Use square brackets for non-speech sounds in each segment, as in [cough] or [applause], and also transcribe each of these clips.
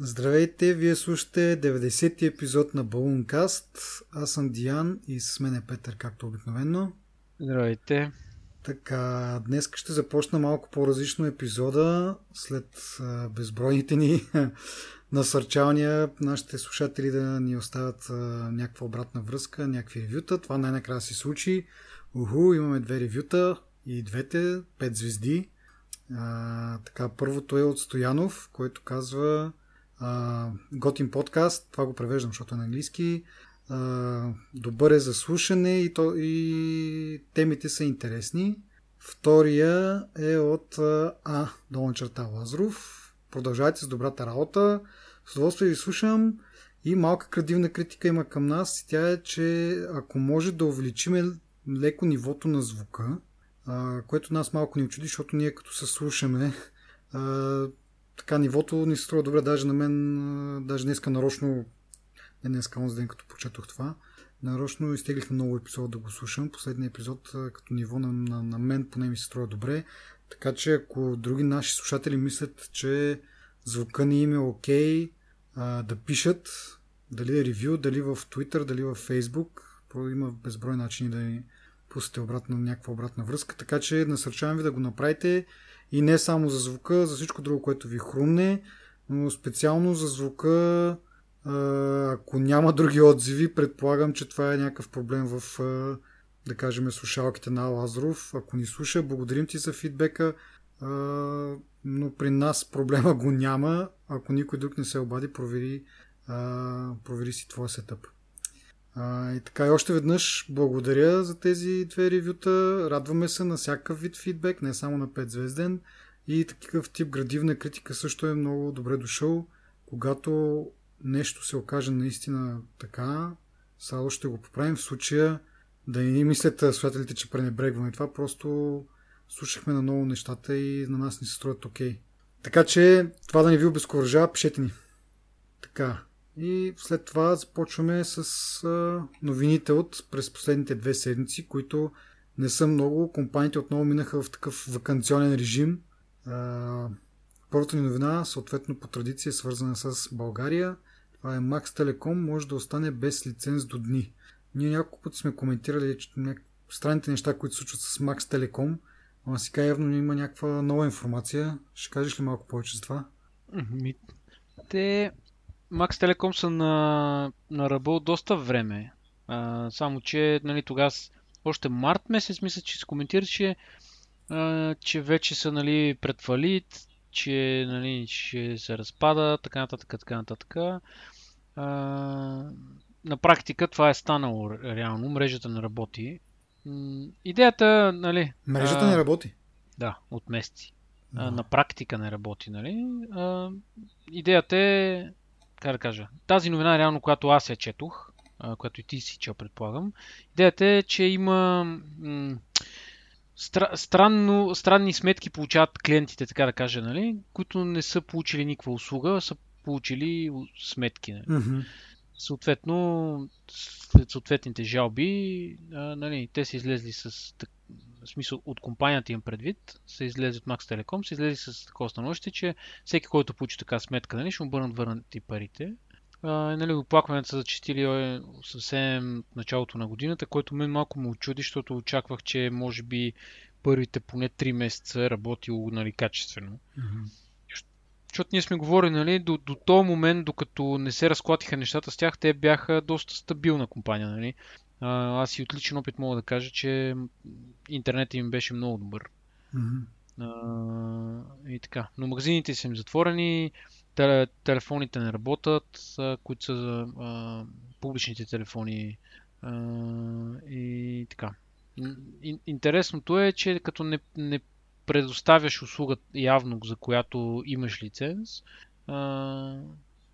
Здравейте, вие слушате 90-ти епизод на Балункаст. Аз съм Диан и с мен е Петър, както обикновено. Здравейте. Така, днес ще започна малко по-различно епизода, след безбройните ни [laughs] насърчавания нашите слушатели да ни оставят някаква обратна връзка, някакви ревюта. Това най-накрая се случи. Уху, имаме две ревюта и двете, пет звезди. А, така, първото е от Стоянов, който казва а, готин подкаст, това го превеждам, защото е на английски. А, добър е за слушане и, то, и темите са интересни. Втория е от А, долна черта Лазаров. Продължавайте с добрата работа. С удоволствие ви слушам и малка градивна критика има към нас. Тя е, че ако може да увеличим леко нивото на звука, което нас малко ни очуди, защото ние като се слушаме, така нивото ни се струва добре, даже на мен, даже днеска нарочно, не днеска, онзи ден като прочетох това, нарочно изтеглих много епизод да го слушам. Последният епизод като ниво на, на, на мен поне ми се струва добре. Така че ако други наши слушатели мислят, че звука ни им е окей, да пишат дали е ревю, дали в Twitter, дали в Facebook. Има безброй начини да ни пустите обратна, някаква обратна връзка. Така че насърчавам ви да го направите и не само за звука, за всичко друго, което ви хрумне, но специално за звука, ако няма други отзиви, предполагам, че това е някакъв проблем в, да кажем, слушалките на Лазаров. Ако ни слуша, благодарим ти за фидбека, но при нас проблема го няма. Ако никой друг не се обади, провери, провери си твоя сетъп. А, и така и още веднъж благодаря за тези две ревюта. Радваме се на всякакъв вид фидбек, не само на 5 звезден. И такъв тип градивна критика също е много добре дошъл. Когато нещо се окаже наистина така, само ще го поправим. В случая да не мислят слушателите, че пренебрегваме това, просто слушахме на ново нещата и на нас ни се строят окей. Okay. Така че това да не ви обезкуражава, пишете ни. Така, и след това започваме с новините от през последните две седмици, които не са много. Компаниите отново минаха в такъв вакансионен режим. Първата ни новина, съответно по традиция, е свързана с България. Това е Max Telecom, може да остане без лиценз до дни. Ние няколко пъти сме коментирали че странните неща, които случват с Max Telecom, ама сега явно има някаква нова информация. Ще кажеш ли малко повече за това? Те Max Telecom са на, на ръба доста време. А, само, че нали, тогава още март месец, мисля, че се коментираше, а, че вече са нали, пред фалит, че нали, ще се разпада, така нататък, така нататък. А, на практика това е станало реално. Мрежата не работи. Идеята, нали... Мрежата а, не работи? Да, от месеци. А, на практика не работи, нали? А, идеята е как да кажа, тази новина, реално, която аз я четох, която и ти си чел, предполагам, идеята е, че има м- стра, странно, странни сметки получават клиентите, така да кажа, нали, които не са получили никаква услуга, а са получили сметки. Нали. Mm-hmm. Съответно, след съответните жалби, а, нали, те са излезли с в смисъл от компанията им предвид, са излезли от Max Telecom, са излезли с такова становище, че всеки, който получи така сметка, нали, ще му бъдат върнати парите. А, нали, оплакванията са зачистили съвсем началото на годината, което мен малко ме очуди, защото очаквах, че може би първите поне 3 месеца е работило нали, качествено. Mm-hmm. Защото ние сме говорили, нали, до, до този момент, докато не се разклатиха нещата с тях, те бяха доста стабилна компания. Нали. Аз и от личен опит мога да кажа, че интернетът им беше много добър. Mm-hmm. А, и така. Но магазините са им затворени, теле, телефоните не работят, които са а, публичните телефони а, и така. Интересното е, че като не, не предоставяш услуга явно, за която имаш лиценз, а,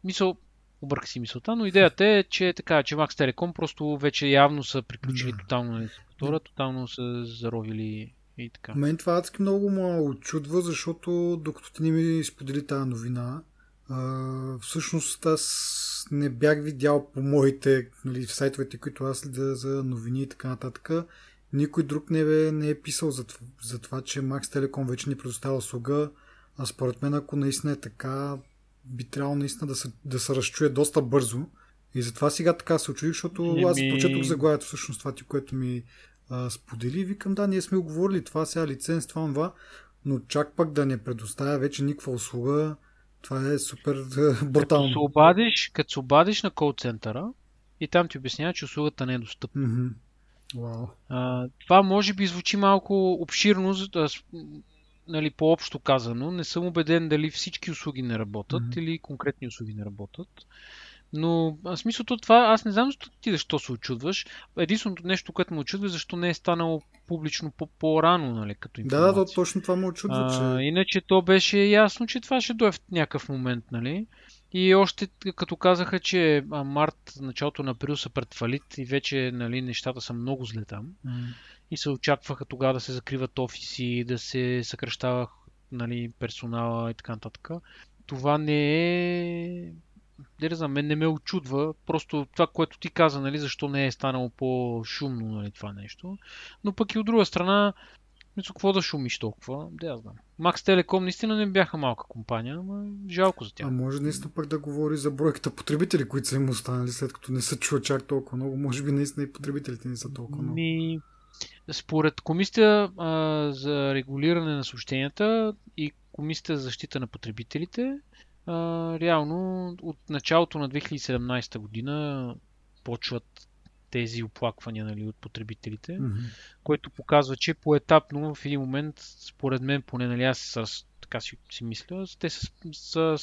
мисъл, обърка си мисълта, но идеята е, че така, че Max Telecom просто вече явно са приключили да. тотално на тотално са заровили и така. Мен това адски много ме очудва, защото докато ти не ми сподели тази новина, а, всъщност аз не бях видял по моите нали, в сайтовете, които аз следя за новини и така нататък. Никой друг не, бе, не е писал за, за това, че Max Telecom вече ни предоставя услуга. А според мен, ако наистина е така, би трябвало наистина да се, да се разчуе доста бързо. И затова сега така се очудих, защото аз прочетох заглавието всъщност това ти, което ми а, сподели. Викам, да, ние сме оговорили това сега лиценз, това, това, но чак пък да не предоставя вече никаква услуга, това е супер [laughs] брутално. Като се обадиш, като се обадиш на кол центъра и там ти обяснява, че услугата не е достъпна. Mm-hmm. Wow. А, това може би звучи малко обширно, нали, по-общо казано. Не съм убеден дали всички услуги не работят mm-hmm. или конкретни услуги не работят. Но смисълто това, аз не знам защо ти защо се очудваш. Единственото нещо, което ме очудва, е защо не е станало публично по-рано, нали, като информация. Да, да, точно това му очудва. Че... иначе то беше ясно, че това ще дойде в някакъв момент, нали? И още като казаха, че март, началото на април са пред фалит и вече нали, нещата са много зле там. Mm. И се очакваха тогава да се закриват офиси, да се съкръщава нали, персонала и така нататък. Това не е не за мен не ме очудва. Просто това, което ти каза, нали, защо не е станало по-шумно нали, това нещо. Но пък и от друга страна, мисля, какво да шумиш толкова? Да, я знам. Макс Телеком наистина не бяха малка компания, но жалко за тях. А може наистина пък да говори за бройката потребители, които са им останали, след като не се чува чак толкова много. Може би наистина и потребителите не са толкова много. Ми... Според комисията а, за регулиране на съобщенията и комисията за защита на потребителите, а, реално от началото на 2017 година почват тези оплаквания нали, от потребителите, mm-hmm. което показва, че поетапно в един момент, според мен, поне нали, аз с, така си, си мисля, те са, са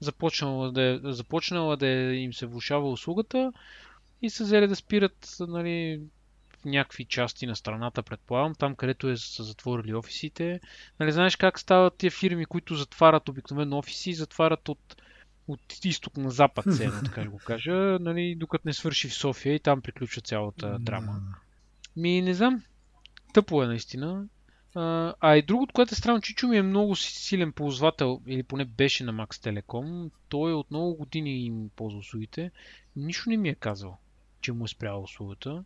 започнала, да, е, започнала да е, им се влушава услугата и са взели да спират нали, някакви части на страната, предполагам, там където е, са затворили офисите. Нали, знаеш как стават тия фирми, които затварят обикновено офиси, затварят от от изток на запад, се така го кажа, нали, докато не свърши в София и там приключва цялата драма. Ми, не знам. Тъпо е наистина. А, а и другото, което е странно, Чичо ми е много силен ползвател, или поне беше на Max Telecom. Той от много години им ползва услугите. Нищо не ми е казал, че му е спряла услугата.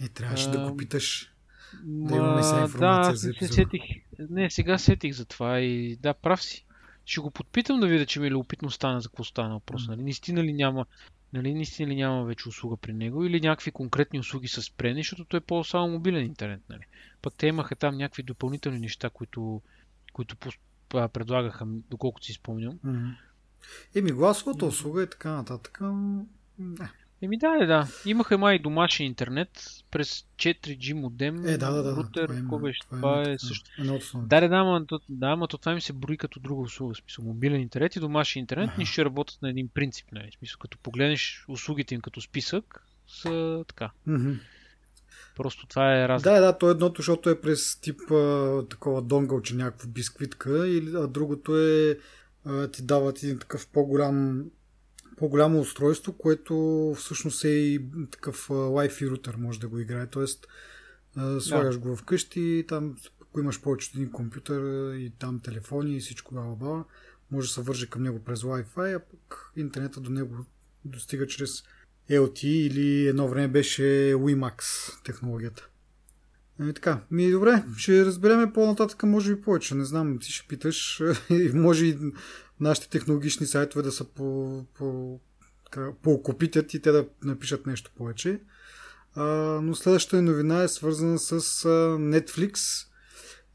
Е, трябваше а, да го питаш. Да имаме сега информация да, за епизода. Сетих, не, сега сетих за това и да, прав си ще го подпитам да видя, че ми е любопитно стана за какво стана въпрос. Нали? Наистина ли няма, нали, наистина ли няма вече услуга при него или някакви конкретни услуги са спрени, защото той е по-само мобилен интернет. Нали? Пък те имаха там някакви допълнителни неща, които, които предлагаха, доколкото си спомням. Mm-hmm. Еми, гласовата услуга е така нататък. Не. Еми да, да, да. Имаха май домашен интернет през 4G модем. Е, да, да, да. Рутер, това, какво беше? Това, това е също. Да, да, да, ама, да, ама то това ми се брои като друга услуга. В смисъл, мобилен интернет и домашен интернет, ага. ще работят на един принцип. Нали? В смисъл, като погледнеш услугите им като списък, са така. Mm-hmm. Просто това е разлика. Да, да, то едното, защото е през тип а, такова донгълче, някаква бисквитка, или, а другото е а, ти дават един такъв по-голям по-голямо устройство, което всъщност е и такъв Wi-Fi рутер, може да го играе. Тоест, слагаш да. го вкъщи, там, ако имаш повече от един компютър и там телефони и всичко баба баба, може да се върже към него през Wi-Fi, а пък интернета до него достига чрез LTE или едно време беше WiMAX технологията. Ами така, ми добре, ще разбереме по-нататък, може би повече, не знам, ти ще питаш, [laughs] може и нашите технологични сайтове да са по, по, по окупитят и те да напишат нещо повече. А, но следващата новина е свързана с а, Netflix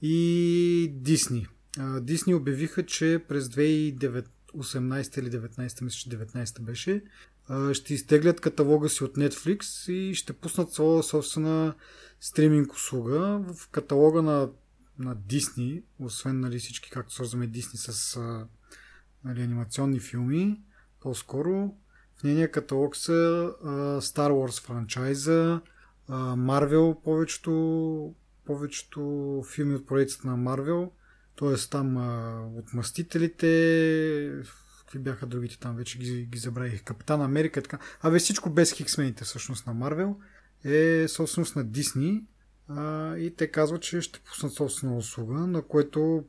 и Disney. А, Disney обявиха, че през 2018 или 19, мисля, че 19 беше, а, ще изтеглят каталога си от Netflix и ще пуснат своя собствена стриминг услуга. В каталога на, на Disney, освен нали, всички, както свързваме Disney с нали, анимационни филми, по-скоро в нейния каталог са а, Star Wars франчайза, а, Marvel, повечето, повечето филми от поредицата на Marvel, т.е. там а, от Мастителите, какви бяха другите там, вече ги, ги забравих, Капитан Америка, така. Абе всичко без хиксмените всъщност на Марвел е собственост на Дисни и те казват, че ще пуснат собствена услуга, на което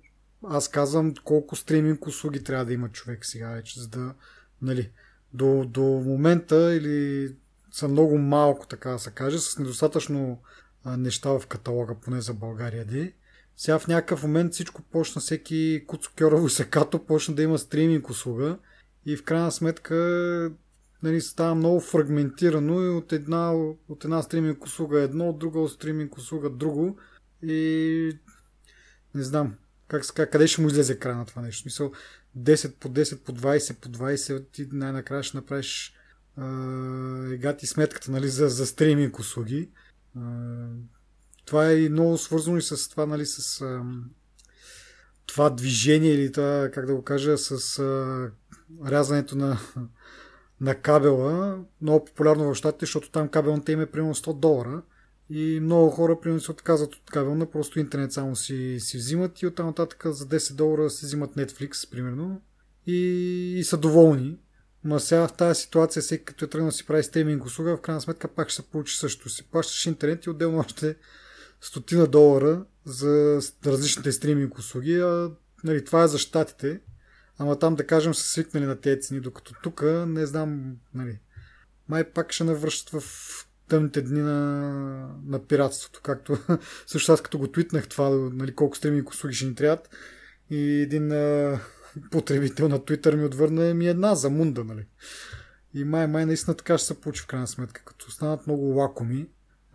аз казвам колко стриминг услуги трябва да има човек сега вече, за да, нали, до, до момента или са много малко, така да се каже, с недостатъчно неща в каталога, поне за България, де. Сега в някакъв момент всичко почна, всеки Куцо Кьорово и Секато почна да има стриминг услуга и в крайна сметка нали, става много фрагментирано и от една, от една стриминг услуга едно, от друга стриминг услуга друго и не знам как, как, къде ще му излезе края на това нещо. Мисъл, 10 по 10 по 20 по 20 ти най-накрая ще направиш егати сметката нали, за, за стриминг услуги. А, това е много свързано и с това, нали, с а, това движение или това, как да го кажа, с а, рязането на, на кабела. Много популярно в щатите, защото там кабелната им е примерно 100 долара. И много хора примерно се отказват от кабелна, просто интернет само си, си взимат и оттам нататък за 10 долара си взимат Netflix, примерно. И, и са доволни. Ма сега в тази ситуация, всеки като е тръгнал да си прави стриминг услуга, в крайна сметка пак ще се получи също. Си плащаш интернет и отделно още стотина долара за различните стриминг услуги, а нали, това е за щатите. Ама там да кажем са свикнали на тези цени, докато тук не знам, нали, май пак ще навръщат в тъмните дни на, на пиратството, както [laughs] също аз като го твитнах това, нали, колко стриминг услуги ще ни трябват и един а, [laughs] потребител на Twitter ми отвърна ми една за мунда, нали. И май, май наистина така ще се получи в крайна сметка, като станат много лакоми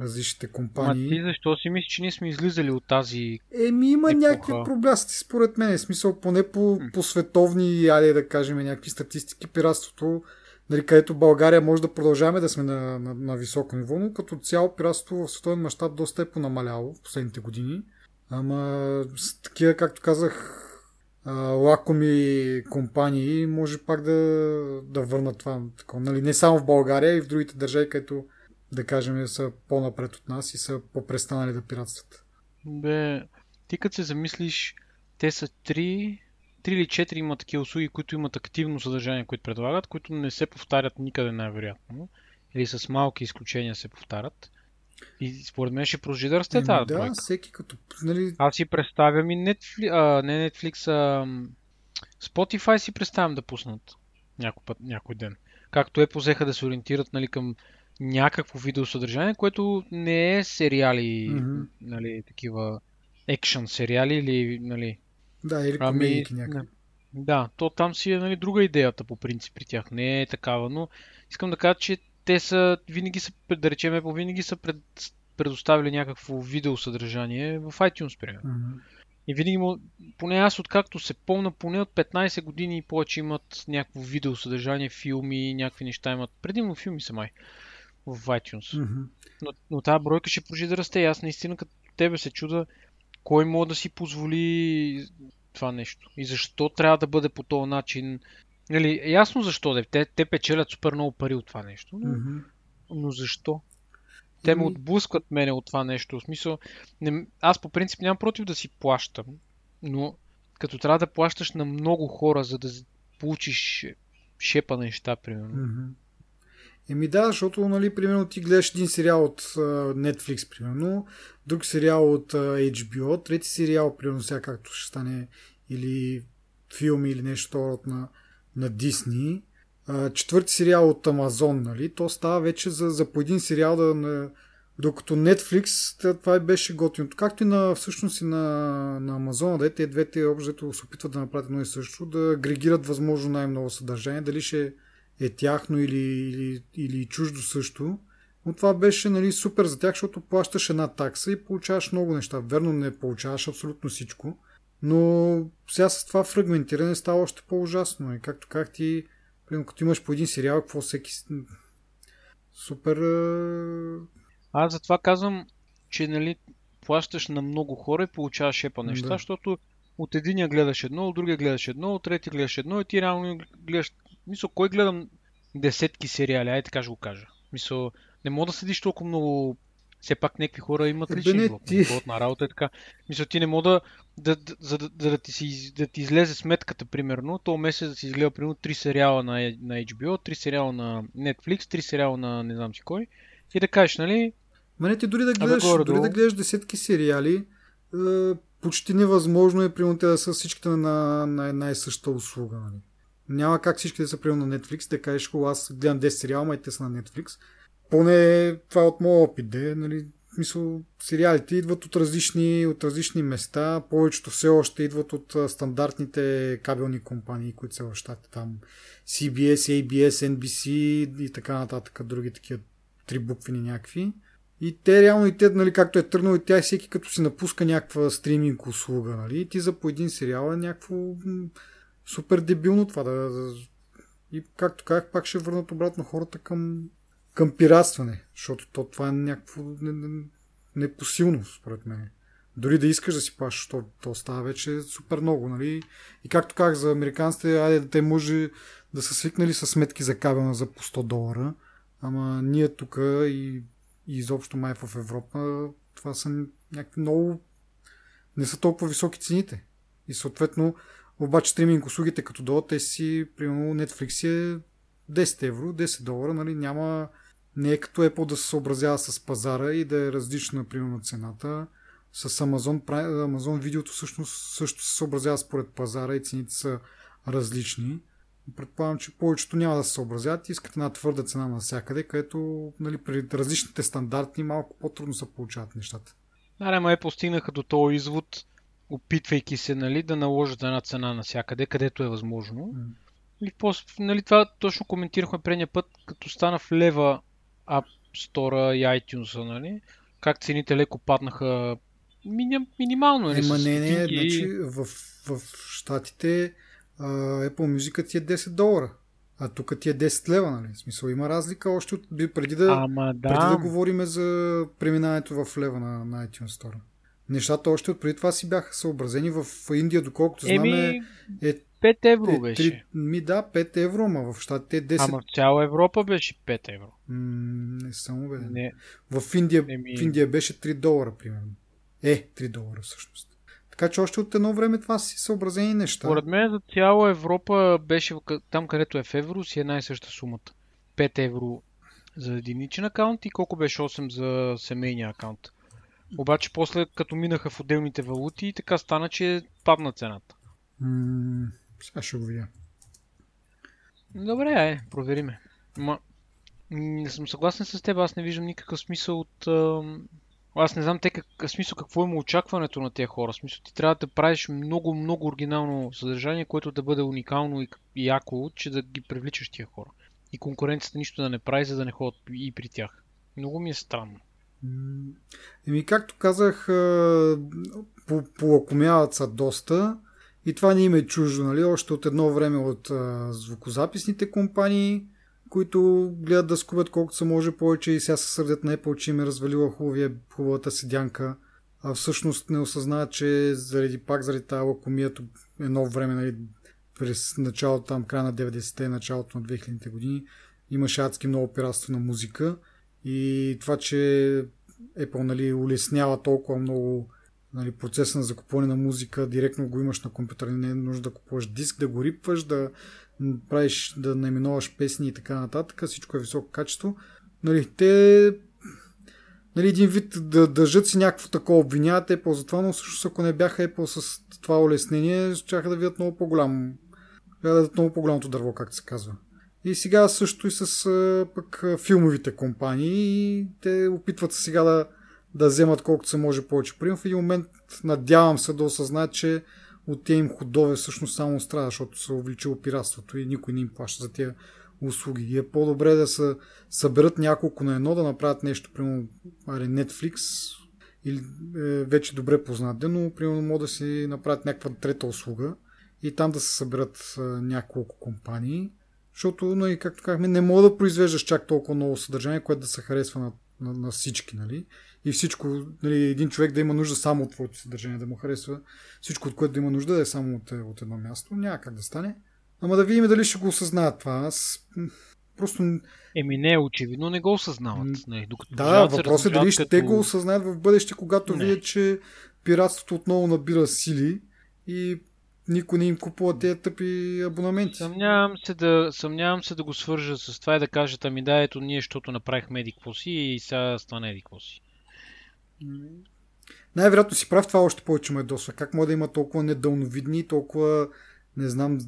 различните компании. Ма ти защо си мислиш, че ние сме излизали от тази Еми има епоха. някакви проблясти според мен. В смисъл поне по, по световни, айде да кажем, някакви статистики, пиратството, нали, където България може да продължаваме да сме на, на, на високо ниво, но като цяло пиратството в световен мащаб доста е понамаляло в последните години. Ама с такива, както казах, лакоми компании може пак да, да върнат това. Тако, нали, не само в България, и в другите държави, където да кажем, са по-напред от нас и са по-престанали да пиратстват. Бе, ти като се замислиш, те са три, три или четири има такива услуги, които имат активно съдържание, които предлагат, които не се повтарят никъде най-вероятно. Или с малки изключения се повтарят. И според мен ще расте тази Да, всеки като... Нали... Аз си представям и Netflix, а, не Netflix, а Spotify си представям да пуснат някой, път, някой ден. Както е позеха да се ориентират нали, към някакво видеосъдържание, което не е сериали, mm-hmm. нали, такива екшън сериали или, нали... Да, или ами, някакви. Да, то там си е нали, друга идеята по принцип при тях. Не е такава, но искам да кажа, че те са, винаги са, да речем, винаги са пред, предоставили някакво видеосъдържание в iTunes, примерно. Mm-hmm. И винаги, поне аз откакто се помна, поне от 15 години и повече имат някакво видеосъдържание, филми, някакви неща имат. Предимно филми са май в iTunes. Mm-hmm. Но, но тази бройка ще продължи да расте. Аз наистина като тебе се чуда кой може да си позволи това нещо. И защо трябва да бъде по този начин. Нали, ясно защо. Да. Те, те печелят супер много пари от това нещо. Но, mm-hmm. но защо? Те ме отблъскват мене от това нещо. В смисъл, не, аз по принцип нямам против да си плащам, но като трябва да плащаш на много хора, за да получиш шепа неща, примерно. Mm-hmm. Еми да, защото, нали, примерно ти гледаш един сериал от uh, Netflix, примерно, друг сериал от uh, HBO, трети сериал, примерно сега както ще стане, или филми или нещо от на, на Disney, uh, четвърти сериал от Amazon, нали, то става вече за, за по един сериал да... На, докато Netflix, това беше готино. Както и на, всъщност и на, на Amazon, да те двете общо се опитват да направят едно и също, да агрегират възможно най-много съдържание. Дали ще е тяхно или, или, или чуждо също. Но това беше нали, супер за тях, защото плащаш една такса и получаваш много неща. Верно не получаваш абсолютно всичко, но сега с това фрагментиране става още по-ужасно. И както как ти, примерно, като имаш по един сериал, какво всеки супер... Аз затова казвам, че нали, плащаш на много хора и получаваш епа неща, да. защото от единия гледаш едно, от другия гледаш едно, от третия гледаш едно и ти реално гледаш Мисля, кой гледам десетки сериали, ай така ще го кажа. Мисля, не мога да седиш толкова много все пак някакви хора имат е, личен живот, ти... на работа и така. Мисля, ти не мога да, да, да, за да, да, ти си, да ти излезе сметката, примерно, то месец да си изгледа, примерно, 3 сериала на, на HBO, 3 сериала на Netflix, 3 сериала на не знам си кой. И да кажеш, нали... Ма не ти дори да гледаш, дори да гледаш десетки сериали, е, почти невъзможно е, примерно, те да са всичките на, на една и съща услуга. Нали? Няма как всички да са приема на Netflix, да кажеш, аз гледам 10 сериала, май те са на Netflix. Поне това е от моят опит, де, нали, мисъл, сериалите идват от различни, от различни места. Повечето все още идват от стандартните кабелни компании, които са в щатите там. CBS, ABS, NBC и така нататък, други такива три буквени някакви. И те реално и те, нали, както е тръгнало, и тя всеки като си напуска някаква стриминг услуга, нали, и ти за по един сериал е някакво супер дебилно това да, и както казах, пак ще върнат обратно хората към, към пиратстване, защото то, това е някакво непосилно, според мен. Дори да искаш да си плащаш, то, то става вече супер много, нали? И както казах за американците, айде те може да са свикнали с сметки за кабелна за по 100 долара, ама ние тук и, и изобщо май в Европа, това са някакви много... не са толкова високи цените. И съответно, обаче стриминг услугите като долу, те си, примерно Netflix е 10 евро, 10 долара, нали, няма, не е като Apple да се съобразява с пазара и да е различна, примерно, цената. С Amazon, Amazon видеото всъщност също се съобразява според пазара и цените са различни. Предполагам, че повечето няма да се съобразят и искат една твърда цена навсякъде, където нали, при различните стандарти малко по-трудно се получават нещата. Да, ама е постигнаха до този извод, опитвайки се нали, да наложат една цена навсякъде, където е възможно. Mm. И после, нали, това точно коментирахме предния път, като стана в лева App Store и iTunes, нали, как цените леко паднаха мини, минимално. Нали, Ема не, не, значи в, в Штатите Apple Music ти е 10 долара. А тук ти е 10 лева, нали? В смисъл има разлика още от, преди да, Ама, да. преди да говорим за преминаването в лева на, на iTunes Store нещата още от преди това си бяха съобразени. В Индия, доколкото знаме, Еми, е 5 евро е, беше. 3, ми да, 5 евро, ама в щатите е 10. Ама в цяла Европа беше 5 евро. М- не съм убеден. Не. В, Индия, Еми... в Индия беше 3 долара, примерно. Е, 3 долара всъщност. Така че още от едно време това си съобразени неща. Според мен за цяла Европа беше там, където е в евро, си една и съща сумата. 5 евро за единичен акаунт и колко беше 8 за семейния акаунт. Обаче после, като минаха в отделните валути, така стана, че падна цената. М- сега ще го видя. Добре, е, провериме. Ма, не съм съгласен с теб, аз не виждам никакъв смисъл от... Аз не знам те как, смисъл какво има очакването на тези хора. Смисъл ти трябва да правиш много, много оригинално съдържание, което да бъде уникално и, и яко, че да ги привличаш тия хора. И конкуренцията нищо да не прави, за да не ходят и при тях. Много ми е странно. Еми, както казах, полакомяват са доста. И това не им е чуждо, нали? Още от едно време от звукозаписните компании, които гледат да скубят колкото се може повече и сега се сърдят. На Apple, че им е развалила хубавия, хубавата седянка, а всъщност не осъзнават, че заради пак заради тази лакомията едно време, нали, през началото, там края на 90-те, началото на 2000-те години, имаше адски много пиратство на музика. И това, че Apple нали, улеснява толкова много нали, процеса на закупване на музика, директно го имаш на компютър, не е нужда да купуваш диск, да го рипваш, да правиш, да наименуваш песни и така нататък, всичко е високо качество. Нали, те нали, един вид да държат си някакво такова обвиняват Apple за това, но всъщност ако не бяха Apple с това улеснение, ще да видят много по-голям да видят много по-голямото дърво, както се казва. И сега също и с пък филмовите компании. Те опитват се сега да, да вземат колкото се може повече пари. В един момент надявам се да осъзнаят, че от тези им ходове всъщност само страда, защото се увеличило пиратството и никой не им плаща за тези услуги. И е по-добре да се съберат няколко на едно, да направят нещо, примерно Netflix или е, вече добре познат, но примерно могат да си направят някаква трета услуга и там да се съберат е, няколко компании защото, нали, както казахме, не мога да произвеждаш чак толкова много съдържание, което да се харесва на, на, на всички. Нали? И всичко, нали, един човек да има нужда само от твоето съдържание, да му харесва всичко, от което да има нужда, да е само от, от едно място. Няма как да стане. Ама да видим дали ще го осъзнаят това. Аз просто... Еми не, очевидно не го осъзнават. Не, докато да, въпросът е дали ще като... го осъзнаят в бъдеще, когато не. видят, че пиратството отново набира сили и никой не им купува тези тъпи абонаменти. Съмнявам се, да, съмнявам се да го свържа с това и да кажат, ами да, ето ние, защото направихме еди си и сега стане еди си. Най-вероятно си прав, това още повече ме досва. Как може да има толкова недълновидни, толкова, не знам,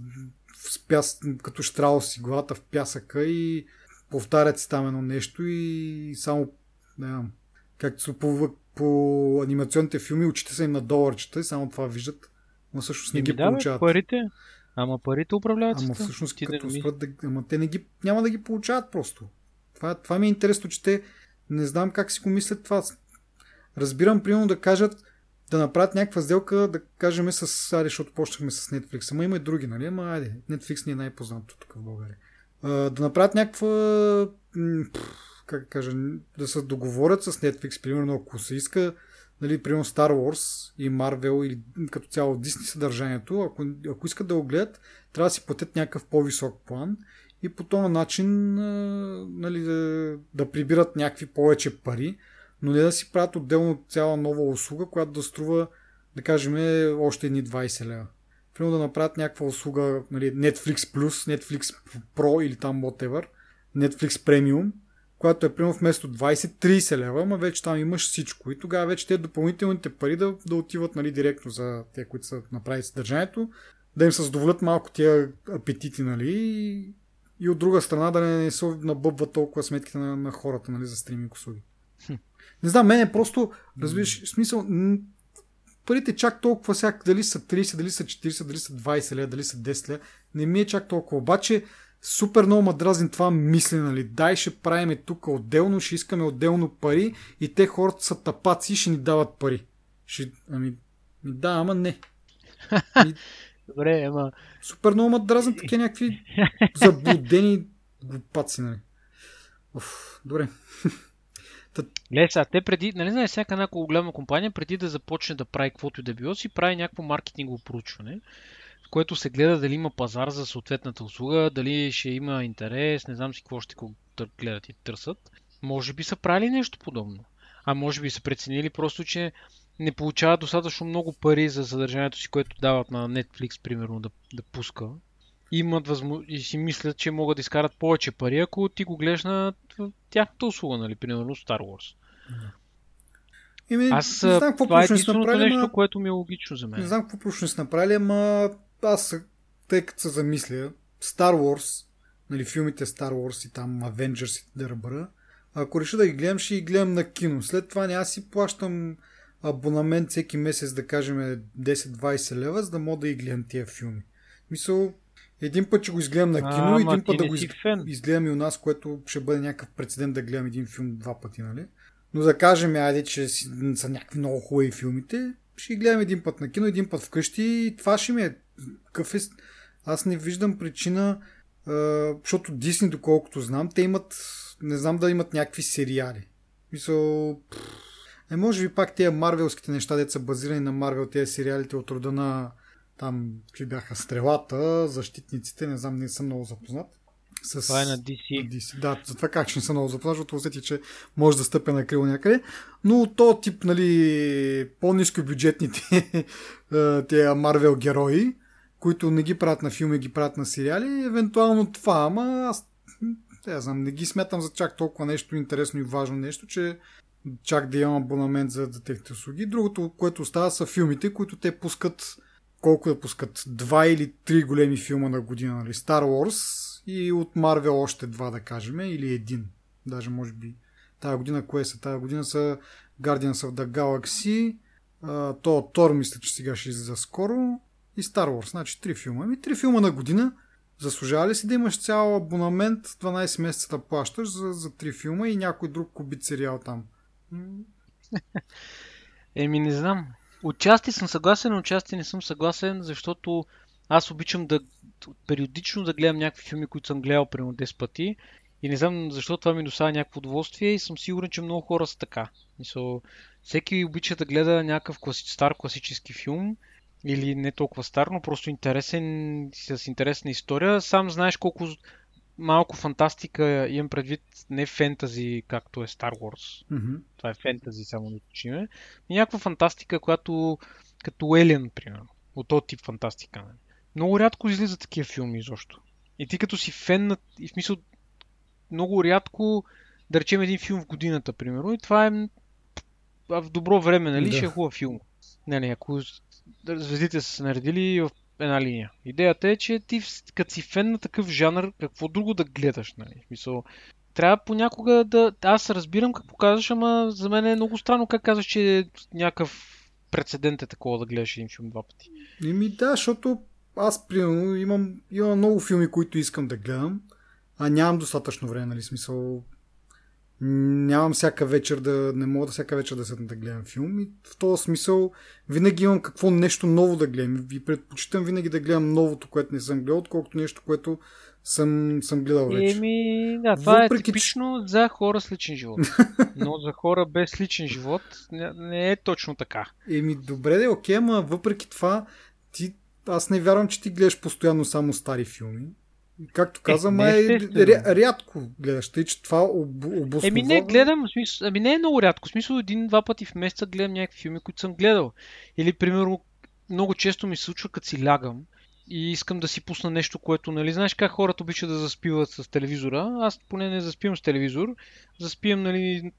в пяс... като си главата в пясъка и повтарят си там едно нещо и само не знам, както се по, по анимационните филми, очите са им на доларчета и само това виждат. Но всъщност не ги да, получават. парите. Ама парите управляват. Ама всъщност, като спрат да, ама те не ги, няма да ги получават просто. Това, това ми е интересно, че те не знам как си го мислят това. Разбирам, примерно да кажат, да направят някаква сделка, да кажем с, аре, защото почнахме с Netflix, ама има и други, нали? Ама айде, Netflix ни е най-познато тук в България. А, да направят някаква, как кажа, да се договорят с Netflix, примерно, ако се иска, нали, примерно Star Wars и Marvel или като цяло Disney съдържанието, ако, ако искат да го гледат, трябва да си платят някакъв по-висок план и по този начин нали, да, да прибират някакви повече пари, но не да си правят отделно цяла нова услуга, която да струва, да кажем, още едни 20 лева. Примерно да направят някаква услуга, нали, Netflix Plus, Netflix Pro или там whatever, Netflix Premium, която е примерно вместо 20-30 лева, ама вече там имаш всичко. И тогава вече те допълнителните пари да, да отиват нали, директно за те, които са направили съдържанието, да им се задоволят малко тия апетити, нали, и, и от друга страна да не, не се набъбват толкова сметките на, на хората, нали, за стриминг услуги. Не знам, мен е просто, разбираш, в смисъл, парите чак толкова всяк, дали са 30, дали са 40, дали са 20 лева, дали са 10 лева, не ми е чак толкова. Обаче, супер много ма дразни това мислене, нали? Дай ще правиме тук отделно, ще искаме отделно пари и те хората са тапаци и ще ни дават пари. Ще, ами, да, ама не. И... [laughs] Добре, ама... Супер много ма такива някакви заблудени глупаци, нали? Оф, добре. [laughs] Гледай сега, те преди, нали знаеш, всяка една голяма компания, преди да започне да прави каквото и да било, си прави някакво маркетингово проучване, което се гледа дали има пазар за съответната услуга, дали ще има интерес, не знам си какво ще гледат и търсят. Може би са правили нещо подобно. А може би са преценили просто, че не получават достатъчно много пари за съдържанието си, което дават на Netflix, примерно, да, да пуска. Имат възможност и си мислят, че могат да изкарат повече пари, ако ти го гледаш на тяхната услуга, нали, примерно Star Wars. Ими, Аз не знам какво това е направили, нещо, ма... което ми е логично за мен. Не знам какво проучване са направили, ама аз, тъй като се замисля, Star Wars, нали, филмите Star Wars и там Avengers и да ръбра, ако реша да ги гледам, ще ги гледам на кино. След това няма си плащам абонамент всеки месец, да кажем 10-20 лева, за да мога да ги гледам тия филми. Мисъл, един път ще го изгледам на кино, а, един път да го из... изгледам и у нас, което ще бъде някакъв прецедент да гледам един филм два пъти, нали? Но да кажем, айде, че са някакви много хубави филмите, ще ги гледам един път на кино, един път вкъщи и това ще ми е. Какъв е... Аз не виждам причина, защото Дисни, доколкото знам, те имат, не знам да имат някакви сериали. Мисъл, е, може би пак тези марвелските неща, деца са базирани на Марвел, тези сериалите от рода на там, че бяха стрелата, защитниците, не знам, не съм много запознат. С... Това е на DC. DC. Да, затова как ще не съм много запознат, защото усети, че може да стъпя на крило някъде. Но то тип, нали, по-низко бюджетните [laughs] тези Марвел герои, които не ги правят на филми, ги правят на сериали, евентуално това, ама аз не знам, не ги смятам за чак толкова нещо интересно и важно нещо, че чак да имам абонамент за, за техните услуги. Другото, което остава са филмите, които те пускат колко да пускат? Два или три големи филма на година, нали? Star Wars и от Marvel още два, да кажем, или един. Даже може би тази година, кое са? Тази година са Guardians of the Galaxy, то Тор мисля, че сега ще излиза скоро и Star Wars. Значи три филма. Ами три филма на година. Заслужава ли си да имаш цял абонамент, 12 месеца да плащаш за, за три филма и някой друг кубит сериал там? Еми не знам. Отчасти съм съгласен, отчасти не съм съгласен, защото аз обичам да периодично да гледам някакви филми, които съм гледал примерно 10 пъти. И не знам защо това ми доставя някакво удоволствие и съм сигурен, че много хора са така. Мисъл, всеки обича да гледа някакъв класи, стар класически филм или не толкова стар, но просто интересен, с интересна история. Сам знаеш колко малко фантастика имам предвид не фентази, както е Star Wars. Mm-hmm. Това е фентази, само да уточниме. Някаква фантастика, която като Alien, примерно. От този тип фантастика. Нали? Много рядко излизат такива филми изобщо. И ти като си фен на... И в смисъл, много рядко да речем един филм в годината, примерно. И това е в добро време, нали? Да. Ще е хубав филм. Не, не, ако звездите са се наредили в една линия. Идеята е, че ти като си фен на такъв жанр, какво друго да гледаш, нали? Мисъл, трябва понякога да... Аз разбирам какво казваш, ама за мен е много странно как казваш, че някакъв прецедент е такова да гледаш един филм два пъти. Еми да, защото аз примерно имам, имам много филми, които искам да гледам, а нямам достатъчно време, нали, смисъл нямам всяка вечер да, не мога да всяка вечер да седна да гледам филм и в този смисъл винаги имам какво нещо ново да гледам и предпочитам винаги да гледам новото, което не съм гледал, отколкото нещо, което съм, съм гледал вече. Еми, да, това е Въпреки, е типично че... за хора с личен живот. [laughs] Но за хора без личен живот не, не е точно така. Еми, добре, да, окей, ама въпреки това, ти, аз не вярвам, че ти гледаш постоянно само стари филми. Както каза, е, май ря, рядко гледаш, тъй че това об, обосновава... Еми не гледам, смисъл, ами не е много рядко. Смисъл един-два пъти в месеца гледам някакви филми, които съм гледал. Или, примерно, много често ми се случва, като си лягам и искам да си пусна нещо, което, нали, знаеш как хората обичат да заспиват с телевизора. Аз поне не заспивам с телевизор, заспивам, нали,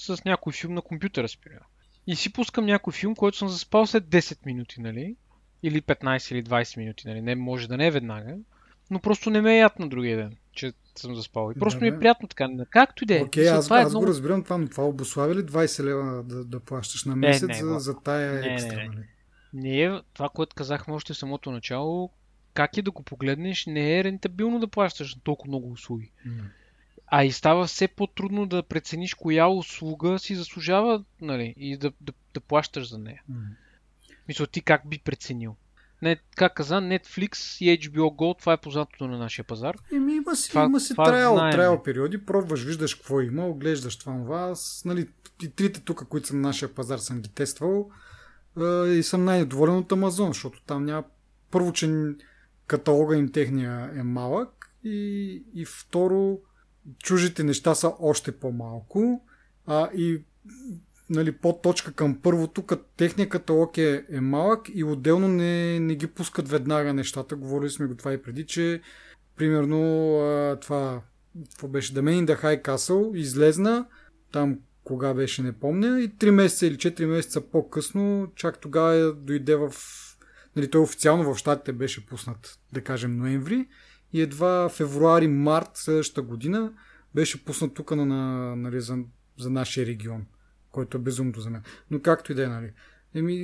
с някой филм на компютъра, спирам. И си пускам някой филм, който съм заспал след 10 минути, нали? Или 15 или 20 минути, нали? Не, може да не е веднага но просто не ме е яд на другия ден, че съм заспал. И просто да, ми е приятно така. Както и да е. Окей, аз, това е аз много... го разбирам това, но това обославя ли 20 лева да, да плащаш на месец не, не, за, за тая не, екстра? Не, не. не е това, което казахме още в самото начало, как и да го погледнеш, не е рентабилно да плащаш толкова много услуги. Mm. А и става все по-трудно да прецениш коя услуга си заслужава нали, и да, да, да плащаш за нея. Mm. Мисля, ти как би преценил? Не, как каза, Netflix и HBO Go, това е познатото на нашия пазар. Еми, има си, това, има си трайл, трайл периоди, пробваш, виждаш какво има, оглеждаш това, това. Аз, нали, и трите тук, които са на нашия пазар, съм ги тествал и съм най-доволен от Амазон, защото там няма... Първо, че каталога им техния е малък и, и второ, чужите неща са още по-малко а, и нали, точка към първото, като техния каталог е, е малък и отделно не, не ги пускат веднага нещата. Говорили сме го това и преди, че примерно а, това, беше, The Man in the High Castle излезна, там кога беше, не помня, и 3 месеца или 4 месеца по-късно, чак тогава дойде в... Нали, той официално в щатите беше пуснат, да кажем, ноември, и едва февруари-март следващата година беше пуснат тук на, на, нали, за, за нашия регион който е безумно за мен. Но както и да е, нали. Еми,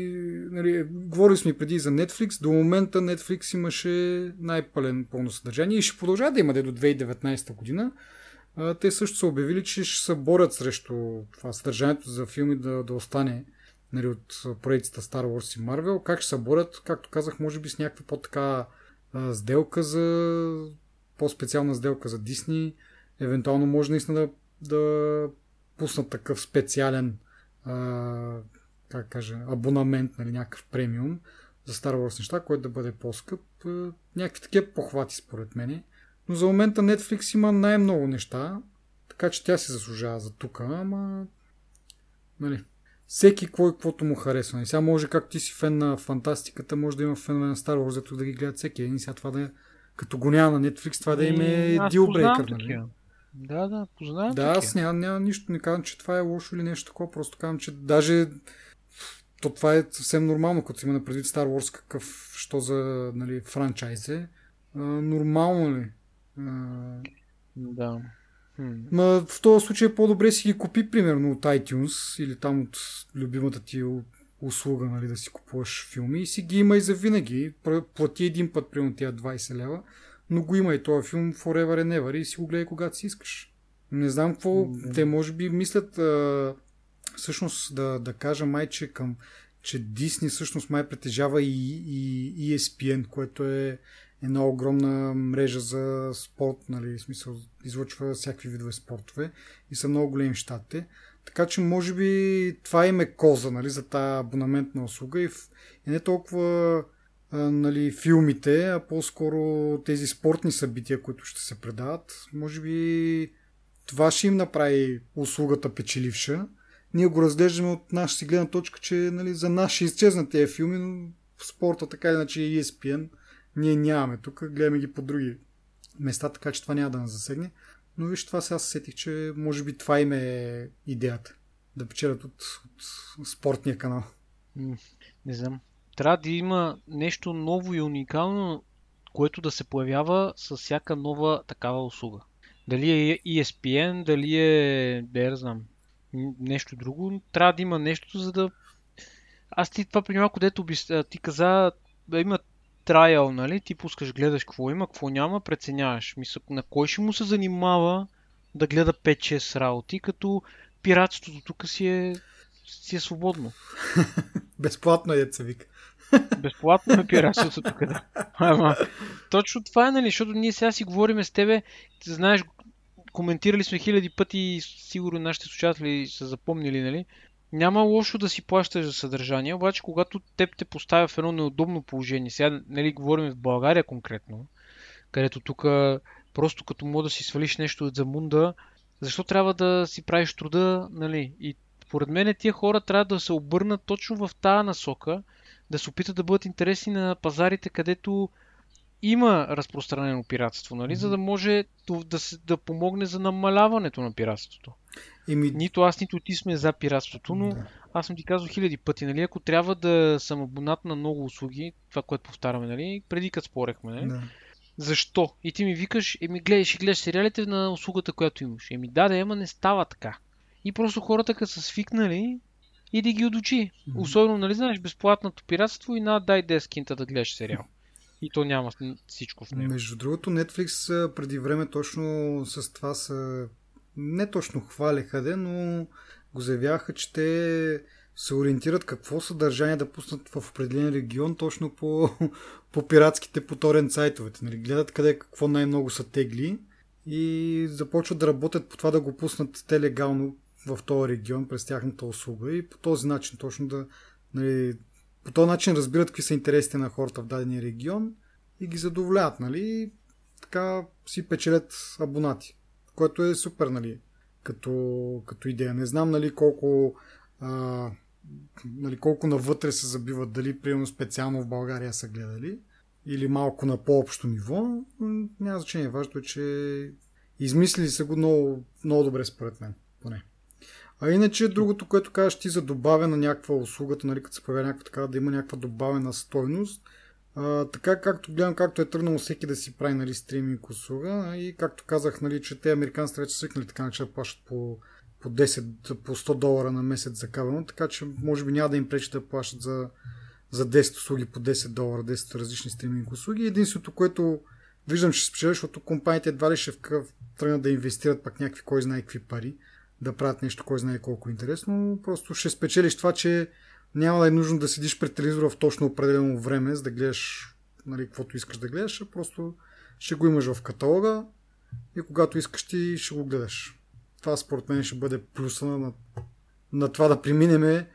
нали, говорили сме преди за Netflix. До момента Netflix имаше най-пълен пълно съдържание и ще продължава да има до 2019 година. А, те също са обявили, че ще се борят срещу това съдържанието за филми да, да остане нали, от проектите Star Wars и Marvel. Как ще се борят, както казах, може би с някаква по-така сделка за по-специална сделка за Дисни. Евентуално може наистина да, да пуснат такъв специален а, как кажа, абонамент, нали, някакъв премиум за Star Wars неща, който да бъде по-скъп. Някакви такива похвати според мен. Но за момента Netflix има най-много неща, така че тя се заслужава за тук, ама нали, всеки кой каквото му харесва. И нали, сега може, както ти си фен на фантастиката, може да има фен на Star Wars, зато да ги гледат всеки. И сега това да е, като го няма на Netflix, това да им е дилбрейкър. Нали? Да, да, познавам. Да, аз няма, няма нищо, не казвам, че това е лошо или нещо такова, просто казвам, че даже то това е съвсем нормално, като има на предвид Star Wars какъв, що за нали, франчайз е. А, нормално ли? А... Да. Хм. Ма в този случай е по-добре си ги купи, примерно, от iTunes или там от любимата ти услуга, нали, да си купуваш филми и си ги има и за винаги. Плати един път, примерно, тия 20 лева но го има и този филм Forever and Ever и си го гледай когато си искаш. Не знам какво, mm-hmm. те може би мислят а, всъщност да, да кажа май, че към че Дисни всъщност май притежава и, и ESPN, което е една огромна мрежа за спорт, нали, в смисъл излъчва всякакви видове спортове и са много големи щатите. Така че може би това им е коза нали, за тази абонаментна услуга и, в, и не толкова нали, филмите, а по-скоро тези спортни събития, които ще се предават. Може би това ще им направи услугата печеливша. Ние го разглеждаме от наша си гледна точка, че нали, за нас ще изчезнат тези филми, но в спорта така иначе е ESPN. Ние нямаме тук, гледаме ги по други места, така че това няма да нас засегне. Но виж, това сега се сетих, че може би това им е идеята. Да печелят от, от спортния канал. Не знам трябва да има нещо ново и уникално, което да се появява с всяка нова такава услуга. Дали е ESPN, дали е, да я знам, нещо друго, трябва да има нещо, за да... Аз ти това преди малко, дето ти каза, да има трайл, нали? Ти пускаш, гледаш какво има, какво няма, преценяваш. Мисля, на кой ще му се занимава да гледа 5-6 работи, като пиратството тук си е, си е свободно. [laughs] Безплатно е, се вика. Безплатно е пиратството тук, да. Ама, точно това е, нали, защото ние сега си говорим с тебе, знаеш, коментирали сме хиляди пъти сигурно нашите слушатели са запомнили, нали? Няма лошо да си плащаш за съдържание, обаче когато теб те поставя в едно неудобно положение, сега нали, говорим в България конкретно, където тук просто като мога да си свалиш нещо от замунда, защо трябва да си правиш труда, нали? И поред мен тия хора трябва да се обърнат точно в тази насока, да се опитат да бъдат интересни на пазарите, където има разпространено пиратство, нали? Mm-hmm. за да може да, се, да помогне за намаляването на пиратството. Еми... Нито аз, нито ти сме за пиратството, но да. аз съм ти казал хиляди пъти, нали? Ако трябва да съм абонат на много услуги, това, което повтаряме, нали? Преди като спорехме, нали? Да. Защо? И ти ми викаш, еми гледай, ще гледаш сериалите на услугата, която имаш. Еми да, да, ема не става така. И просто хората, като са свикнали, и да ги. Mm-hmm. Особено, нали знаеш, безплатното пиратство и на дай 10 кинта да гледаш сериал. И то няма всичко в него. Между другото, Netflix преди време точно с това са не точно хвалеха, де, но го заявяха, че те се ориентират какво съдържание да пуснат в определен регион точно по, [laughs] по пиратските по торент сайтовете. Нали? Гледат къде какво най-много са тегли и започват да работят по това да го пуснат те легално в този регион през тяхната услуга и по този начин точно да нали, по този начин разбират какви са интересите на хората в дадения регион и ги задоволяват, нали? Така си печелят абонати, което е супер, нали? Като, като идея. Не знам, нали, колко а, нали, колко навътре се забиват, дали примерно специално в България са гледали или малко на по-общо ниво, няма значение. Важното е, че измислили са го много, много добре според мен, поне. А иначе другото, което кажеш ти за добавена някаква услугата, нали, като се появява някаква така, да има някаква добавена стойност, а, така както гледам, както е тръгнало всеки да си прави нали, стриминг услуга и както казах, нали, че те американците вече свикнали така, че да плащат по, по 10, по 100 долара на месец за кабелно, така че може би няма да им пречи да плащат за, за 10 услуги по 10 долара, 10 различни стриминг услуги. Единството, което виждам, че спечеля, защото компаниите едва ли ще тръгнат да инвестират пак някакви кой знае какви пари да правят нещо, кой знае колко интересно. Просто ще спечелиш това, че няма да е нужно да седиш пред телевизора в точно определено време, за да гледаш нали, каквото искаш да гледаш, а просто ще го имаш в каталога и когато искаш ти ще го гледаш. Това според мен ще бъде плюса на, на това да преминеме,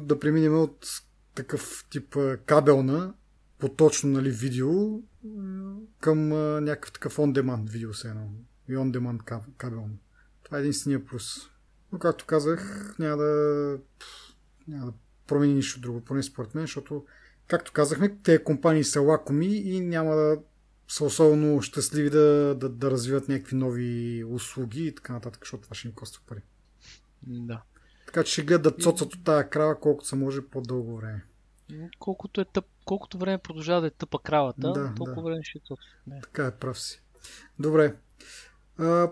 да преминем от такъв тип кабелна, поточно нали, видео към някакъв такъв on-demand видео се едно. И on-demand кабелно. Това е единствения плюс. Но както казах, няма да, няма да промени нищо друго, поне според мен, защото, както казахме, те компании са лакоми и няма да са особено щастливи да, да, да развиват някакви нови услуги и така нататък, защото това ще им коства пари. Да. Така че ще гледат да цоцат от тази крава колкото се може по-дълго време. Колкото, е тъп, колкото време продължава да е тъпа кравата, да, толкова да. време ще е Така е, прав си. Добре.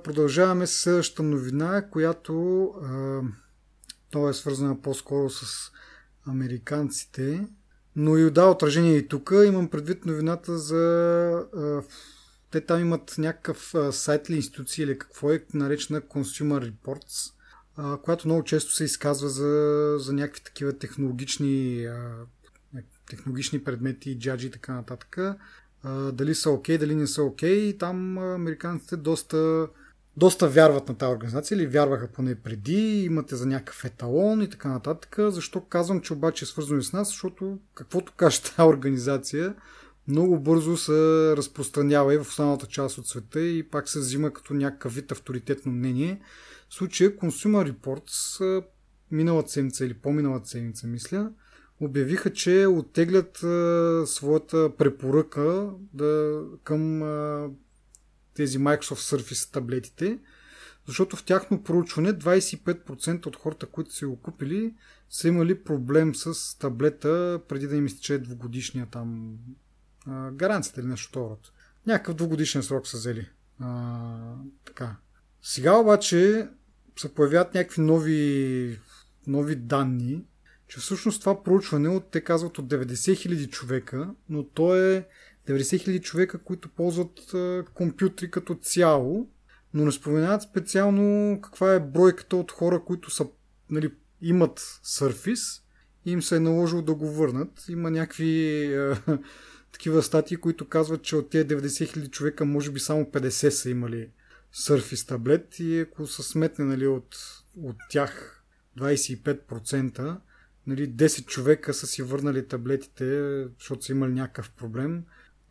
Продължаваме с следващата новина, която то е свързана по-скоро с американците, но и да, отражение и тук. Имам предвид новината за... Те там имат някакъв сайт или институция или какво е наречена Consumer Reports, която много често се изказва за, за някакви такива технологични технологични предмети, джаджи и така нататък. Дали са окей, okay, дали не са окей. Okay. Там американците доста доста вярват на тази организация или вярваха поне преди, имате за някакъв еталон и така нататък. Защо казвам, че обаче е свързано с нас? Защото каквото каже тази организация, много бързо се разпространява и в останалата част от света и пак се взима като някакъв вид авторитетно мнение. В случая Consumer Reports миналата седмица или по-миналата седмица, мисля, обявиха, че оттеглят своята препоръка да, към тези Microsoft Surface таблетите, защото в тяхно проучване 25% от хората, които са го купили, са имали проблем с таблета преди да им изтече двугодишния там а, гаранцията или нещо второто. Някакъв двугодишен срок са взели А, така. Сега обаче се появяват някакви нови, нови данни, че всъщност това проучване от, те казват от 90 000 човека, но то е 90 000 човека, които ползват а, компютри като цяло, но не споменават специално каква е бройката от хора, които са, нали, имат Surface и им се е наложило да го върнат. Има някакви а, [laughs] такива статии, които казват, че от тези 90 000 човека може би само 50 са имали Surface таблет и ако се сметне нали, от, от тях 25%, нали, 10 човека са си върнали таблетите, защото са имали някакъв проблем.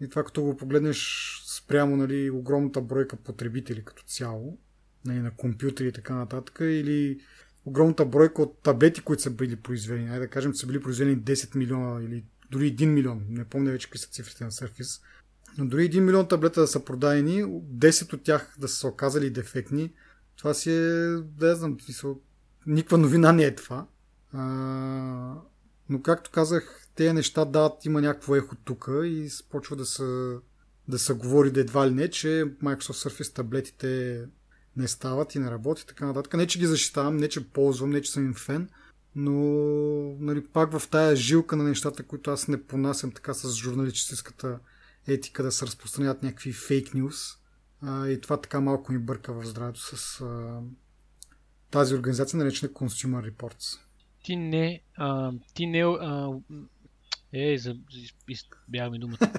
И това като го погледнеш спрямо нали, огромната бройка потребители като цяло, нали, на компютри и така нататък, или огромната бройка от таблети, които са били произведени. Айде да кажем, че са били произведени 10 милиона или дори 1 милион. Не помня вече какви са цифрите на Surface. Но дори 1 милион таблета да са продадени, 10 от тях да са оказали дефектни, това си е, да знам, никаква новина не е това. А, но както казах, тези неща дават, има някакво ехо тук и почва да се, да се говори да едва ли не, че Microsoft Surface таблетите не стават и не работят и така нататък. Не, че ги защитавам, не, че ползвам, не, че съм им фен, но нали, пак в тая жилка на нещата, които аз не понасям така с журналистическата етика да се разпространяват някакви фейк нюс. И това така малко ми бърка в здравето с а, тази организация, наречена Consumer Reports. Ти не, а, ти не, а, е, за, бяга ми думата.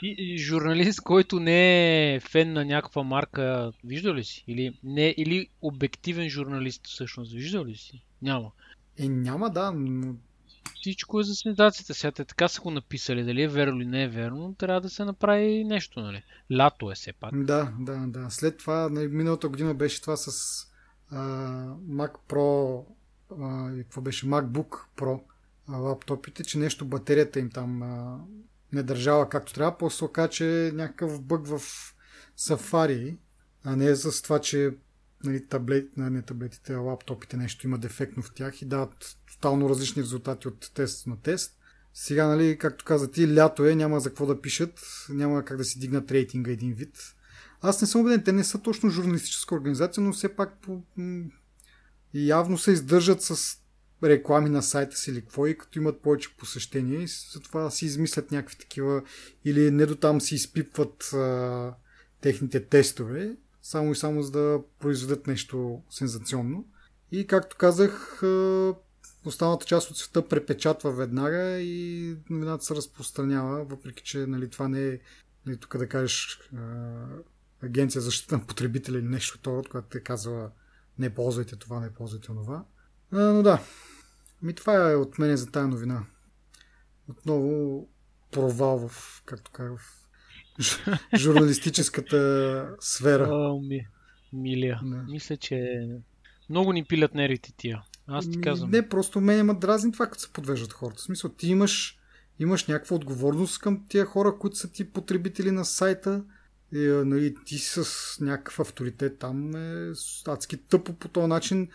Ти, журналист, който не е фен на някаква марка, виждал ли си? Или, не, или обективен журналист всъщност, виждал ли си? Няма. Е, няма, да, но... Всичко е за сензацията. Сега те така са го написали. Дали е верно или не е верно, трябва да се направи нещо, нали? Лято е все пак. Да, да, да. След това, нали, миналата година беше това с а, Mac Pro, а, какво беше? MacBook Pro а, лаптопите, че нещо батерията им там а, не държала както трябва. После оказа, че е някакъв бъг в Safari, а не с това, че нали, таблет, не таблетите, а лаптопите нещо има дефектно в тях и дават тотално различни резултати от тест на тест. Сега, нали, както каза ти, лято е, няма за какво да пишат, няма как да си дигнат рейтинга един вид. Аз не съм убеден, те не са точно журналистическа организация, но все пак по... явно се издържат с реклами на сайта си или какво и като имат повече посещения и затова си измислят някакви такива или не до там си изпипват а, техните тестове само и само за да произведат нещо сензационно. И както казах, останалата част от света препечатва веднага и новината се разпространява, въпреки че нали, това не е нали, тук да кажеш агенция за защита на потребителя или нещо това, когато те казва не ползвайте това, не ползвайте това. А, но да, ми това е от мене за тази новина. Отново провал в, както казах, журналистическата сфера. О, ми, милия. Да. Мисля, че много ни пилят нервите тия. Аз ти казвам. Не, просто мен има дразни това, като се подвеждат хората. В смисъл, ти имаш, имаш някаква отговорност към тия хора, които са ти потребители на сайта. И, нали, ти с някакъв авторитет там е адски тъпо по този начин,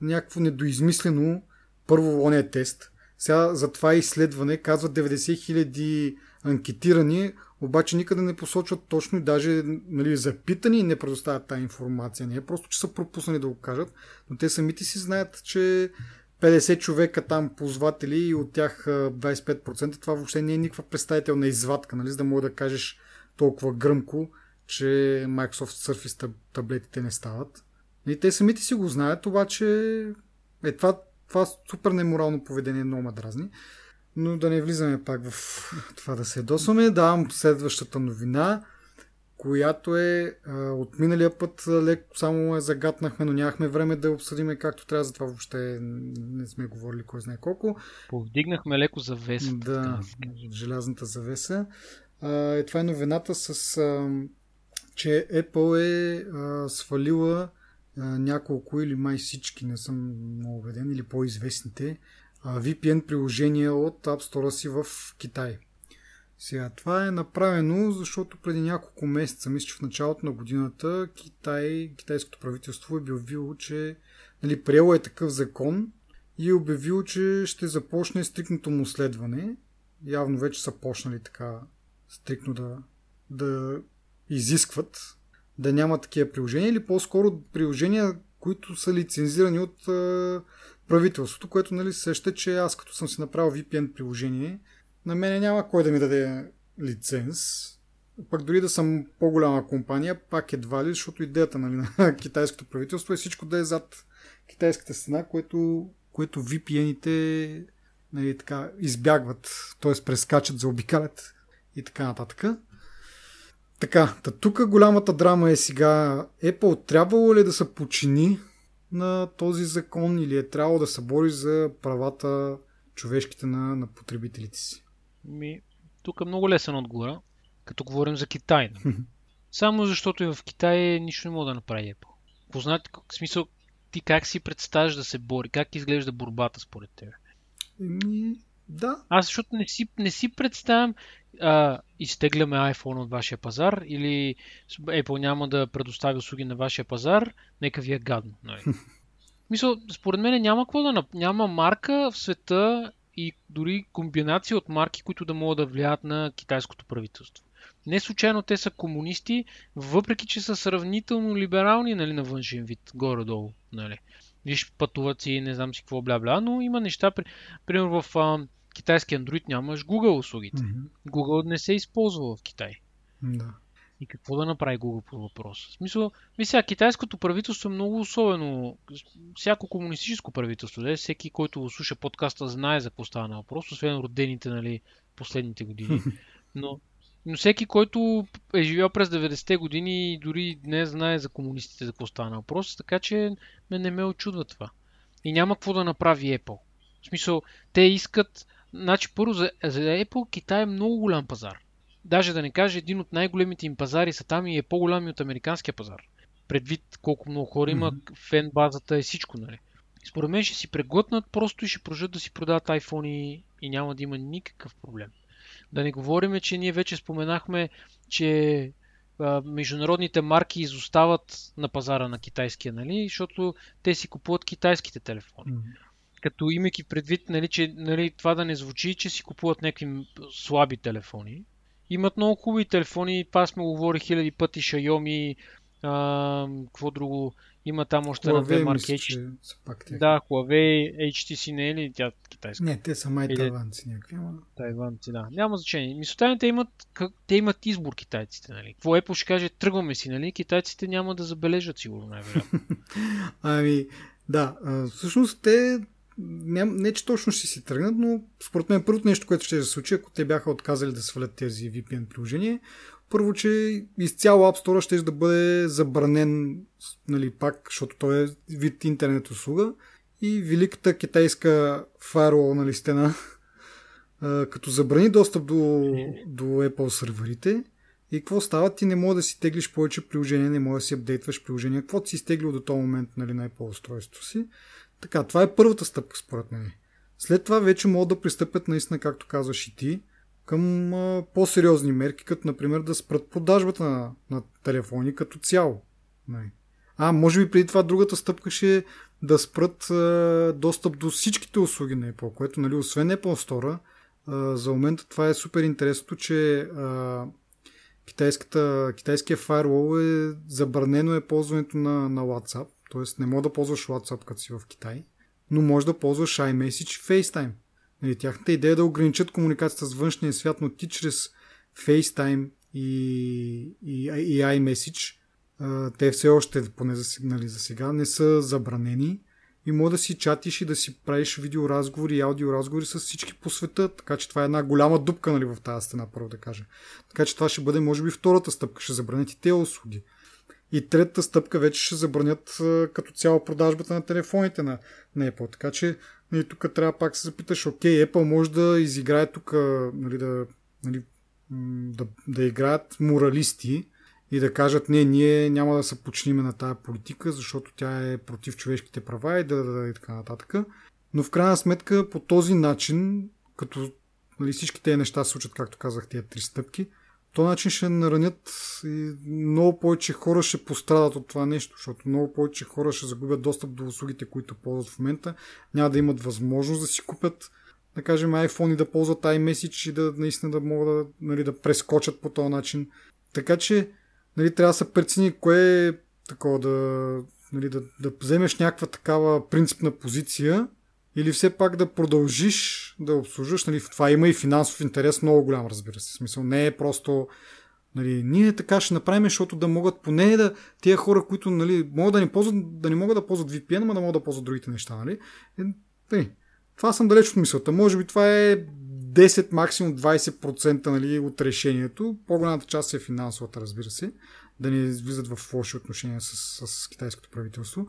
някакво недоизмислено първо он е тест. Сега за това изследване казват 90 000 анкетирани, обаче никъде не посочват точно и даже нали, запитани не предоставят тази информация. Не е просто, че са пропуснали да го кажат, но те самите си знаят, че 50 човека там ползватели и от тях 25%, това въобще не е никаква представителна извадка, нали, за да мога да кажеш толкова гръмко, че Microsoft Surface таблетите не стават. И те самите си го знаят, обаче е, това, това супер неморално поведение много ме дразни. Но да не влизаме пак в това да се досваме. Давам следващата новина, която е а, от миналия път леко само я загатнахме, но нямахме време да обсъдиме както трябва, затова въобще не сме говорили кой знае колко. Повдигнахме леко завеса. Да, желязната завеса. А, това е новината с а, че Apple е а, свалила а, няколко или май всички, не съм много убеден, или по-известните VPN приложения от App Store си в Китай. Сега, това е направено, защото преди няколко месеца, мисля, че в началото на годината, Китай, китайското правителство е обявило, че нали, приело е такъв закон и е обявило, че ще започне стрикното му следване. Явно вече са почнали така стрикно да, да изискват да няма такива приложения или по-скоро приложения, които са лицензирани от а, правителството, което нали, сеща, че аз като съм си направил VPN приложение, на мене няма кой да ми даде лиценз. Пък дори да съм по-голяма компания, пак едва ли, защото идеята нали, [laughs] на китайското правителство е всичко да е зад китайската стена, което, което VPN-ите нали, така, избягват, т.е. прескачат, заобикалят и така нататък. Така, та тук голямата драма е сега Apple трябвало ли да се почини на този закон или е трябвало да се бори за правата човешките на, на потребителите си? Ми, тук е много лесен отговор, като говорим за Китай. [laughs] Само защото и в Китай нищо не мога да направи Apple. Познати, в смисъл, ти как си представяш да се бори? Как изглежда борбата според теб? Еми, да. Аз защото не си, не си представям а, изтегляме iPhone от вашия пазар или Apple няма да предостави услуги на вашия пазар, нека ви е гадно. Нали? [laughs] Мисъл, според мен няма какво да няма марка в света и дори комбинация от марки, които да могат да влияят на китайското правителство. Не случайно те са комунисти, въпреки че са сравнително либерални нали, на външен вид, горе-долу. Нали. Виж, пътуват си, не знам си какво бля-бля, но има неща, примерно в китайски Android нямаш Google услугите. Mm-hmm. Google не се използва в Китай. Да. И какво да направи Google по въпроса? В смисъл, мисля, китайското правителство е много особено. Всяко комунистическо правителство, да, всеки, който слуша подкаста, знае за какво става на въпрос, освен родените, нали, последните години. [laughs] Но, но всеки, който е живял през 90-те години и дори днес знае за комунистите за какво става на въпрос, така че ме не ме очудва това. И няма какво да направи Apple. В смисъл, те искат Значи, първо, за, за Apple Китай е много голям пазар. Даже да не кажа, един от най-големите им пазари са там и е по-голям и от американския пазар. Предвид колко много хора има, mm-hmm. фен базата и всичко, нали? Според мен ще си преглътнат просто и ще продължат да си продават iPhone и, и няма да има никакъв проблем. Да не говорим, че ние вече споменахме, че а, международните марки изостават на пазара на китайския, нали? Защото те си купуват китайските телефони. Mm-hmm като имайки предвид, нали, че нали, това да не звучи, че си купуват някакви слаби телефони. Имат много хубави телефони, това сме говорили хиляди пъти, Xiaomi, а, какво друго, има там още на две марки. Мисля, пак да, Huawei, HTC не е ли тя китайска? Не, те са май тайванци някакви. Ама... Тайванци, да. Няма значение. Мисълта те имат, те имат избор китайците, нали? Какво Apple ще каже, тръгваме си, нали? Китайците няма да забележат сигурно, най-вероятно. [laughs] ами, да, всъщност те не, не, че точно ще си тръгнат, но според мен първото нещо, което ще се случи, ако те бяха отказали да свалят тези VPN приложения, първо, че изцяло App Store ще да бъде забранен, нали, пак, защото той е вид интернет услуга и великата китайска фаерол нали, стена, [laughs] като забрани достъп до, до Apple серверите, и какво става? Ти не можеш да си теглиш повече приложения, не можеш да си апдейтваш приложения, каквото си изтеглил до този момент нали, на Apple устройството си. Така, това е първата стъпка според мен. След това вече могат да пристъпят наистина, както казваш и ти, към а, по-сериозни мерки, като например да спрат продажбата на, на телефони като цяло. Нали. А, може би преди това другата стъпка ще е да спрат а, достъп до всичките услуги на Apple, което, нали, освен Apple Store, а, за момента това е супер интересното, че а, китайската, китайския фаервол е забранено е ползването на, на WhatsApp Тоест не мога да ползваш WhatsApp като си в Китай, но може да ползваш iMessage и FaceTime. Нали, тяхната идея е да ограничат комуникацията с външния свят, но ти чрез FaceTime и, и, и iMessage те все още, поне за, нали, за сега, не са забранени и може да си чатиш и да си правиш видеоразговори и аудиоразговори с всички по света, така че това е една голяма дупка нали, в тази стена, първо да кажа. Така че това ще бъде, може би, втората стъпка, ще забранят и те услуги. И третата стъпка вече ще забранят като цяло продажбата на телефоните на, на Apple. Така че нали, тук трябва пак се запиташ, окей, Apple може да изиграе тук, нали, да, нали, да, да играят моралисти и да кажат, не, ние няма да се почниме на тая политика, защото тя е против човешките права и, да, да, да, и така нататък. Но в крайна сметка по този начин, като нали, всички тези неща се случат, както казах, тези три стъпки, то начин ще наранят и много повече хора ще пострадат от това нещо, защото много повече хора ще загубят достъп до услугите, които ползват в момента. Няма да имат възможност да си купят, да кажем, iPhone и да ползват iMessage и да наистина да могат да, нали, да прескочат по този начин. Така че нали, трябва да се прецени кое е такова да, нали, да, да вземеш някаква такава принципна позиция или все пак да продължиш да обслужваш. Нали, това има и финансов интерес много голям, разбира се. В смисъл не е просто Нали, ние така ще направим, защото да могат поне да тия хора, които нали, могат да не, ползват, да не могат да ползват VPN, но да могат да ползват другите неща. Нали? Е, нали, това съм далеч от мисълта. Може би това е 10, максимум 20% нали, от решението. По-голямата част е финансовата, разбира се. Да не влизат в лоши отношения с, с китайското правителство.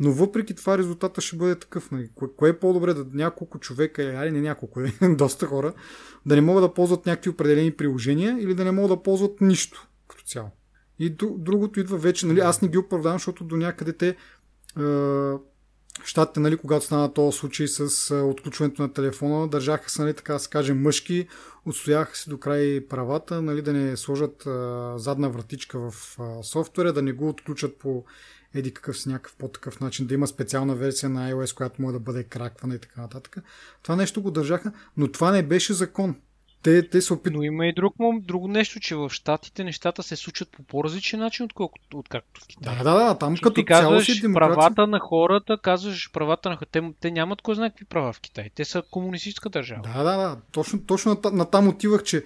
Но въпреки това резултата ще бъде такъв. Нали. Кое, е по-добре да няколко човека, али не няколко, [laughs] доста хора, да не могат да ползват някакви определени приложения или да не могат да ползват нищо като цяло. И другото идва вече, нали, аз не ги оправдавам, защото до някъде те е, щатите, нали, когато стана този случай с отключването на телефона, държаха се, нали, така да се каже, мъжки, отстояха си до край правата, нали, да не сложат задна вратичка в софтуера, да не го отключат по еди какъв си някакъв по-такъв начин, да има специална версия на iOS, която може да бъде краквана и така нататък. Това нещо го държаха, но това не беше закон. Те, те се опит... Но има и друг, друго нещо, че в Штатите нещата се случват по по-различен начин, отколкото, откакто в Китай. Да, да, да, там като ти цяло си демокрация. правата на хората, казваш правата на хората. Те, те нямат кой знае какви права в Китай. Те са комунистическа държава. Да, да, да. Точно, точно на, на там отивах, че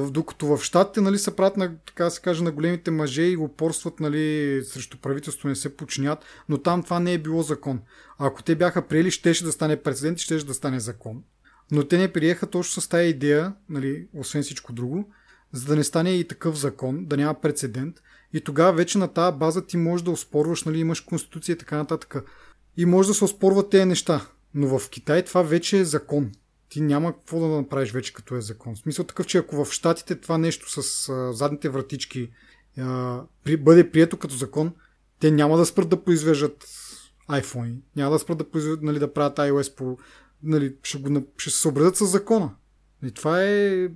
докато в Штатите нали, се правят на, така се каже, на големите мъже и упорстват нали, срещу правителство, не се починят, но там това не е било закон. Ако те бяха приели, щеше да стане прецедент и щеше да стане закон. Но те не приеха точно с тази идея, нали, освен всичко друго, за да не стане и такъв закон, да няма прецедент. И тогава вече на тази база ти можеш да оспорваш, нали, имаш конституция и така нататък. И може да се оспорват тези неща. Но в Китай това вече е закон ти няма какво да направиш вече като е закон. В смисъл такъв, че ако в Штатите това нещо с а, задните вратички а, при, бъде прието като закон, те няма да спрат да произвеждат iPhone, няма да спрат да, произвеждат, нали, да правят iOS по... Нали, ще, го, ще се съобразят с закона. И това е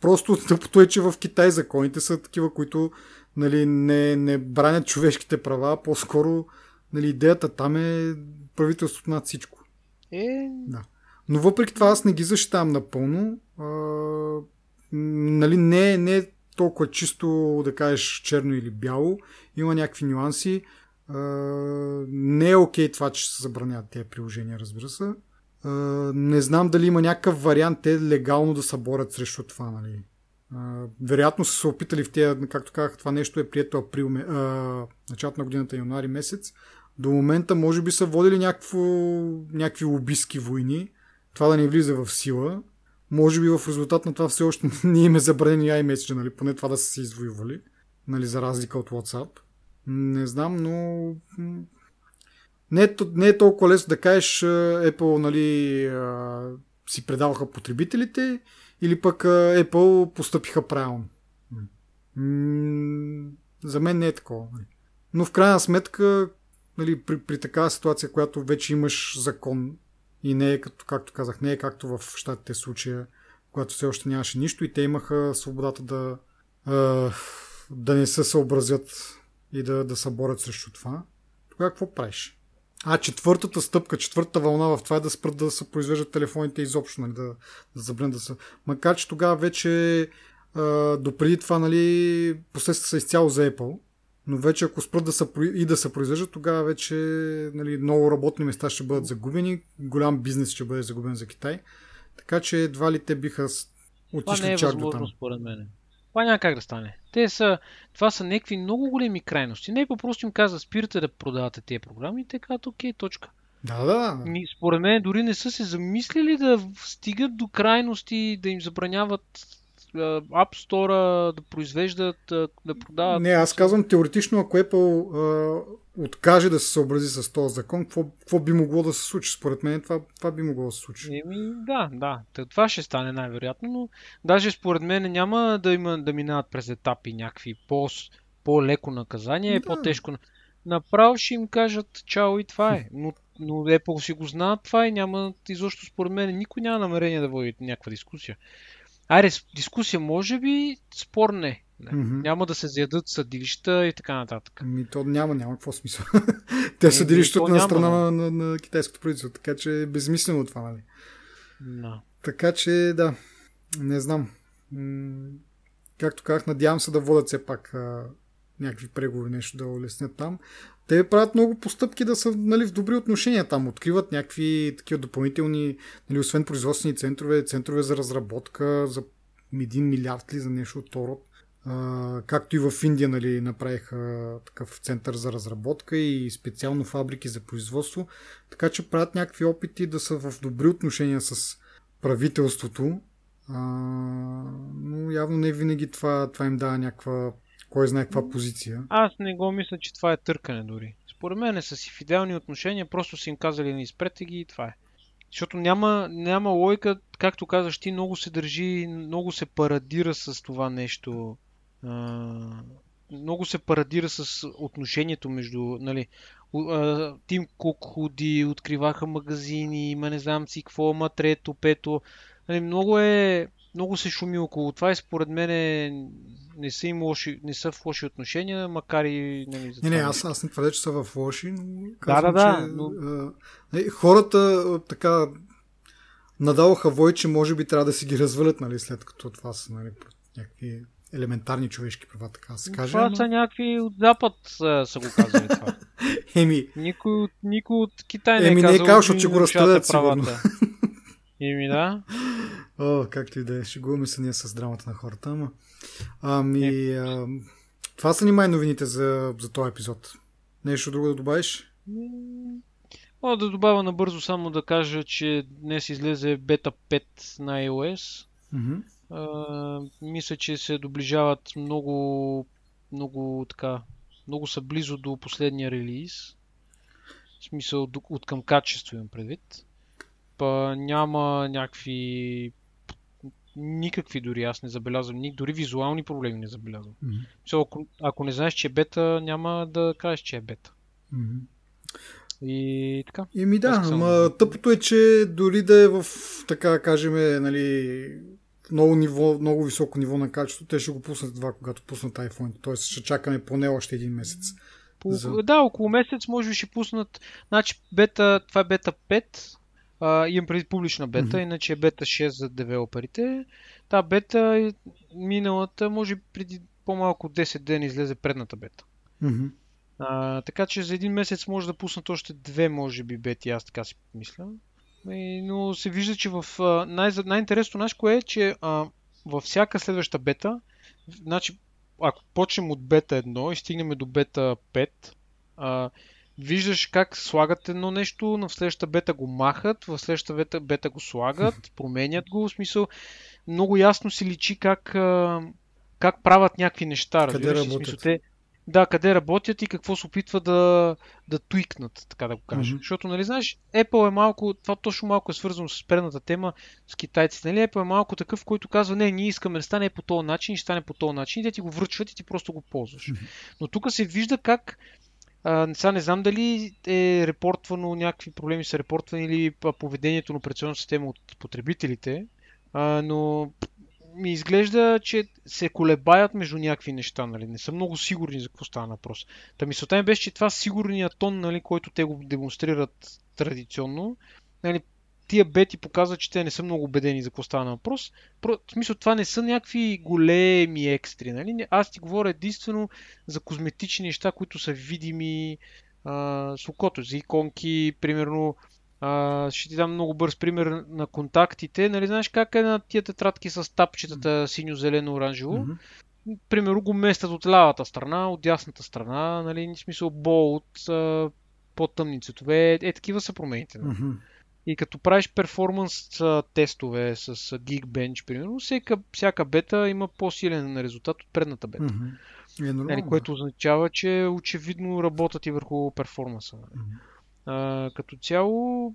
просто тъпото е, че в Китай законите са такива, които нали, не, не бранят човешките права, а по-скоро нали, идеята там е правителството над всичко. Е, да. Но въпреки това аз не ги защитавам напълно. А, нали, не, не е толкова чисто да кажеш черно или бяло. Има някакви нюанси. А, не е окей това, че се забраняват тези приложения, разбира се. А, не знам дали има някакъв вариант те легално да се борят срещу това. Нали. А, вероятно са се опитали в тези, както казах, това нещо е прието април, а, началото на годината януари месец. До момента може би са водили някакво, някакви лобистки войни това да не влиза в сила. Може би в резултат на това все още не им е забранени iMessage, нали? поне това да са се извоювали, нали? за разлика от WhatsApp. Не знам, но не е, не е толкова лесно да кажеш Apple нали, си предаваха потребителите или пък Apple постъпиха правилно. За мен не е такова. Нали. Но в крайна сметка, нали, при, при такава ситуация, която вече имаш закон и не е като, както казах, не е както в щатите случая, когато все още нямаше нищо и те имаха свободата да, да не се съобразят и да, да се борят срещу това. Тогава какво правиш? А четвъртата стъпка, четвъртата вълна в това е да спрат да се произвеждат телефоните изобщо, нали, да, да забранят да се... Макар, че тогава вече допреди това, нали, последствията са изцяло за Apple, но вече ако спрат да са, и да се произвеждат, тогава вече нали, много работни места ще бъдат загубени, голям бизнес ще бъде загубен за Китай. Така че едва ли те биха отишли това е чак до там. според мен. Това няма как да стане. Те са, това са някакви много големи крайности. Не по-просто им каза, спирате да продавате тези програми те казват, окей, точка. Да, да. Според мен дори не са се замислили да стигат до крайности, да им забраняват App Store да произвеждат, да продават. Не, аз казвам теоретично, ако Apple а, откаже да се съобрази с този закон, какво, какво би могло да се случи? Според мен това, това би могло да се случи. Еми, да, да. Това ще стане най-вероятно, но даже според мен няма да има да минават през етапи някакви по, по-леко наказание, да. по-тежко. Направо ще им кажат чао и това е. Но, но Apple си го знаят това и няма изобщо според мен никой няма намерение да води някаква дискусия. Айде, дискусия може би, спор не. не. Mm-hmm. Няма да се заядат съдилища и така нататък. Ми то няма, няма какво смисъл. [laughs] Те е, съдилищата на страна на, на, на китайското правителство, така че е безмислено това, нали? No. Така че, да, не знам. М- както казах, надявам се да водят все пак а, някакви преговори, нещо да улеснят там. Те правят много постъпки да са нали, в добри отношения там. Откриват някакви такива допълнителни, нали, освен производствени центрове, центрове за разработка, за 1 милиард ли за нещо от. Uh, както и в Индия нали, направиха такъв център за разработка и специално фабрики за производство, така че правят някакви опити да са в добри отношения с правителството, а, но явно не винаги това, това им дава някаква, кой знае каква позиция. Аз не го мисля, че това е търкане дори. Според мен са си в идеални отношения, просто си им казали не изпрете ги и това е. Защото няма, няма логика, както казаш ти, много се държи, много се парадира с това нещо. А, много се парадира с отношението между, нали, Тим Кук ходи, откриваха магазини, има не знам си какво, ама трето, пето. Нали, много е, много се шуми около това и според мен не са, им лоши, не са в лоши отношения, макар и... Нали, не, не, аз, аз не твърдя, че са в лоши, но казвам, да, да, да, че но... а, нали, хората така надаваха вой, че може би трябва да си ги развалят, нали, след като това са нали, някакви елементарни човешки права, така се каже. Това но... са някакви от Запад са, са го казали това. [laughs] Еми. Никой, никой от Китай не е. Еми не е казал, че го разстреляют сигурно. Еми да. О, както и да е. Шегуваме се ние с драмата на хората, ама. Ами, е. а, това са ни май новините за, за този епизод. Нещо друго да добавиш? Мога да добавя набързо само да кажа, че днес излезе бета 5 на iOS. Mm-hmm. А, мисля, че се доближават много, много така, много са близо до последния релиз. В смисъл от към качество имам предвид. Па няма някакви никакви дори аз не забелязвам, ни, дори визуални проблеми не забелязвам. Mm-hmm. So, ако, ако не знаеш, че е бета, няма да кажеш, че е бета. Mm-hmm. И така. Еми да, ама тъпото е, че дори да е в, така кажем, нали, много, ниво, много високо ниво на качество, те ще го пуснат това, когато пуснат iPhone. Тоест ще чакаме поне още един месец. По, за... Да, около месец може би ще пуснат. Значи бета, това е бета 5. А, имам преди публична бета, mm-hmm. иначе е бета 6 за девелоперите. Та бета е миналата, може преди по-малко 10 дена излезе предната бета. Mm-hmm. А, така че за един месец може да пуснат още две, може би, бети, аз така си мисля. Но се вижда, че в най- най-интересното кое е, че а, във всяка следваща бета, значи ако почнем от бета 1 и стигнем до бета 5, а, виждаш как слагат едно нещо, на следващата бета го махат, в следващата бета, бета го слагат, [laughs] променят го, в смисъл много ясно си личи как, как правят някакви неща. Къде работят? Смисъл, те, да, къде работят и какво се опитва да, да туикнат, така да го кажа. Mm-hmm. Защото, нали, знаеш, Apple е малко, това точно малко е свързано с предната тема с китайците. Нали, Apple е малко такъв, който казва, не, ние искаме да стане по този начин ще стане по този начин и те ти го връчват и ти просто го ползваш. Mm-hmm. Но тук се вижда как а, сега не знам дали е репортвано, някакви проблеми са репортвани или поведението на операционната система от потребителите, а, но ми изглежда, че се колебаят между някакви неща, нали? Не са много сигурни за какво става въпрос. Та мисълта ми беше, че това сигурният тон, нали, който те го демонстрират традиционно, нали, тия бети показват, че те не са много убедени за какво става на въпрос. Про, в смисъл, това не са някакви големи екстри. Нали? Аз ти говоря единствено за козметични неща, които са видими а, с окото, за иконки, примерно а, ще ти дам много бърз пример на контактите. Нали, знаеш как е на тия тетрадки с тапчетата синьо, зелено, оранжево? Mm-hmm. Примерно го местят от лявата страна, от дясната страна, нали, в смисъл болт, по-тъмни цветове. Е, такива са промените. Нали? Mm-hmm. И като правиш перформанс тестове с Geekbench, примерно, всяка, всяка бета има по-силен резултат от предната бета. Mm-hmm. Е, нали, което означава, че очевидно работят и върху перформанса. Mm-hmm. А, като цяло,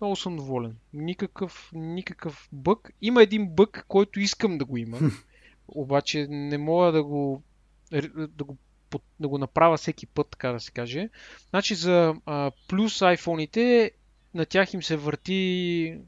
много съм доволен. Никакъв, никакъв бък. Има един бък, който искам да го има. обаче не мога да го, да го, да го направя всеки път, така да се каже. Значи за а, плюс iPhone-ите на тях им се върти,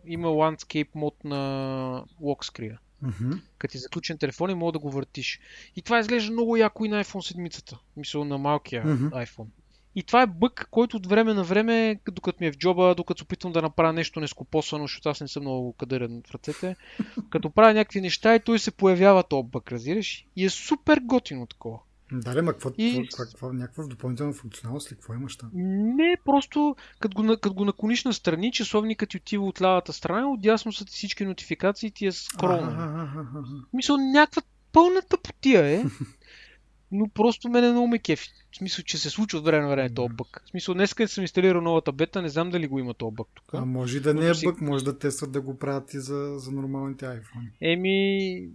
има landscape мод на screen. Mm-hmm. Като ти заключен телефон и мога да го въртиш. И това изглежда много яко и на iPhone 7. Мисля на малкия mm-hmm. iPhone. И това е бък, който от време на време, докато ми е в джоба, докато се опитвам да направя нещо нескопосано, защото аз не съм много кадърен в ръцете, [laughs] като правя някакви неща и той се появява този бък, разбираш? И е супер готино такова. Да, ма какво, и... какво, какво, някаква допълнителна функционалност ли? Какво имаш там? Не, просто като го, като го наклониш на страни, часовникът ти отива от лявата страна, отдясно са ти всички нотификации ти е скролна. Мисля, някаква пълна тъпотия е. [laughs] но просто мене много ме кефи. В смисъл, че се случва от време на време този бък. В смисъл, днес къде съм инсталирал новата бета, не знам дали го има този бък тук. А може да не е бък, може да тестват да го правят и за, за нормалните iPhone. Еми,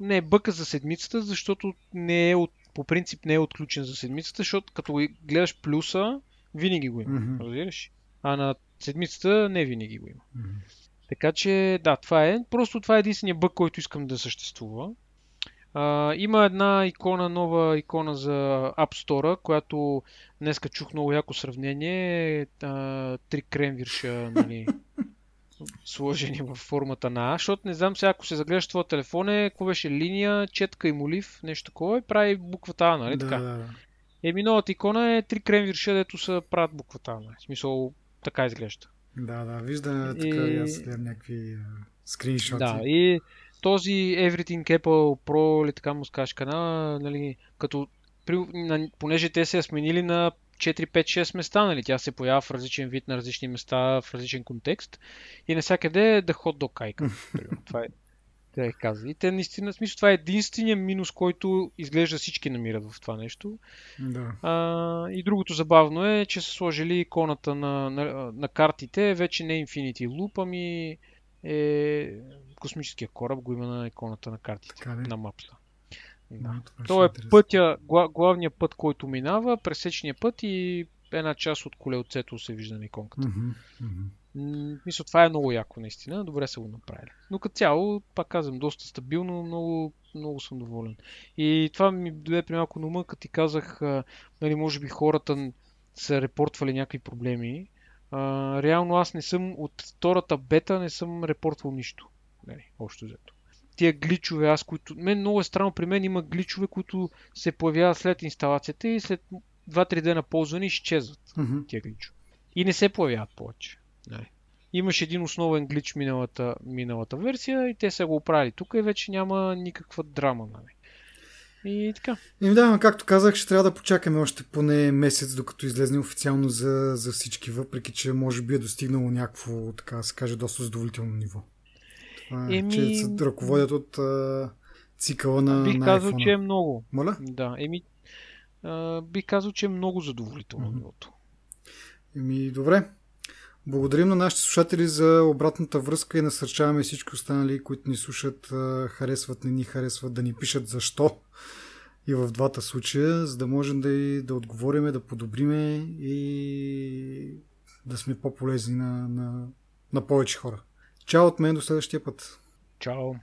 не е бъка за седмицата, защото не е от, по принцип не е отключен за седмицата, защото като гледаш плюса, винаги го има. Mm-hmm. Разбираш? А на седмицата не винаги го има. Mm-hmm. Така че, да, това е. Просто това е единствения бък, който искам да съществува. А, има една икона, нова икона за App Store, която днеска чух много яко сравнение. А, три кремвирша, нали, [laughs] сложени в формата на А, защото не знам сега, ако се загледаш твоя телефон е, какво беше линия, четка и молив, нещо такова и прави буквата А, нали да, така? Да, да. Еми новата икона е три кремвирша, дето са правят буквата А, нали? В смисъл, така изглежда. Да, да, виждам така и аз гледам някакви скриншоти. Да, и този Everything Apple Pro или така му скаш канала, нали, като при, на, понеже те се сменили на 4, 5, 6 места, нали? Тя се появява в различен вид на различни места, в различен контекст и навсякъде е да ход до кайка. това е, те каза. И те наистина, смисъл, това е единствения минус, който изглежда всички намират в това нещо. Да. А, и другото забавно е, че са сложили иконата на, на, на картите, вече не Infinity Loop, ами е космическия кораб го има на иконата на картите, на мапата. Да. То е пътя, главният път, който минава, пресечния път и една част от колелцето се вижда на иконката. Mm-hmm. Mm-hmm. Мисля, това е много яко, наистина. Добре са го направили. Но като цяло, пак казвам, доста стабилно, много, много съм доволен. И това ми даде при малко на ума, като ти казах, нали, може би хората са репортвали някакви проблеми. А, реално аз не съм от втората бета не съм репортвал нищо. Нали, общо взето. Тия гличове, аз които... Мен много е странно, при мен има гличове, които се появяват след инсталацията и след 2-3 дена ползване изчезват mm-hmm. тия гличове. И не се появяват повече. Нали. Имаше един основен глич миналата, миналата версия и те са го оправили тук и вече няма никаква драма. Нали. И така. И да, както казах, ще трябва да почакаме още поне месец, докато излезне официално за, за всички, въпреки че може би е достигнало някакво, така да се каже, доста задоволително ниво. Еми... Че се ръководят от а, цикъла на Бих на казал, че е много. Моля? Да, еми, а, бих казал, че е много задоволително mm-hmm. нивото. Еми, добре. Благодарим на нашите слушатели за обратната връзка и насърчаваме всички останали, които ни слушат, харесват, не ни харесват, да ни пишат защо и в двата случая, за да можем да, да отговориме, да подобриме и да сме по-полезни на, на, на повече хора. Чао от мен до следващия път. Чао.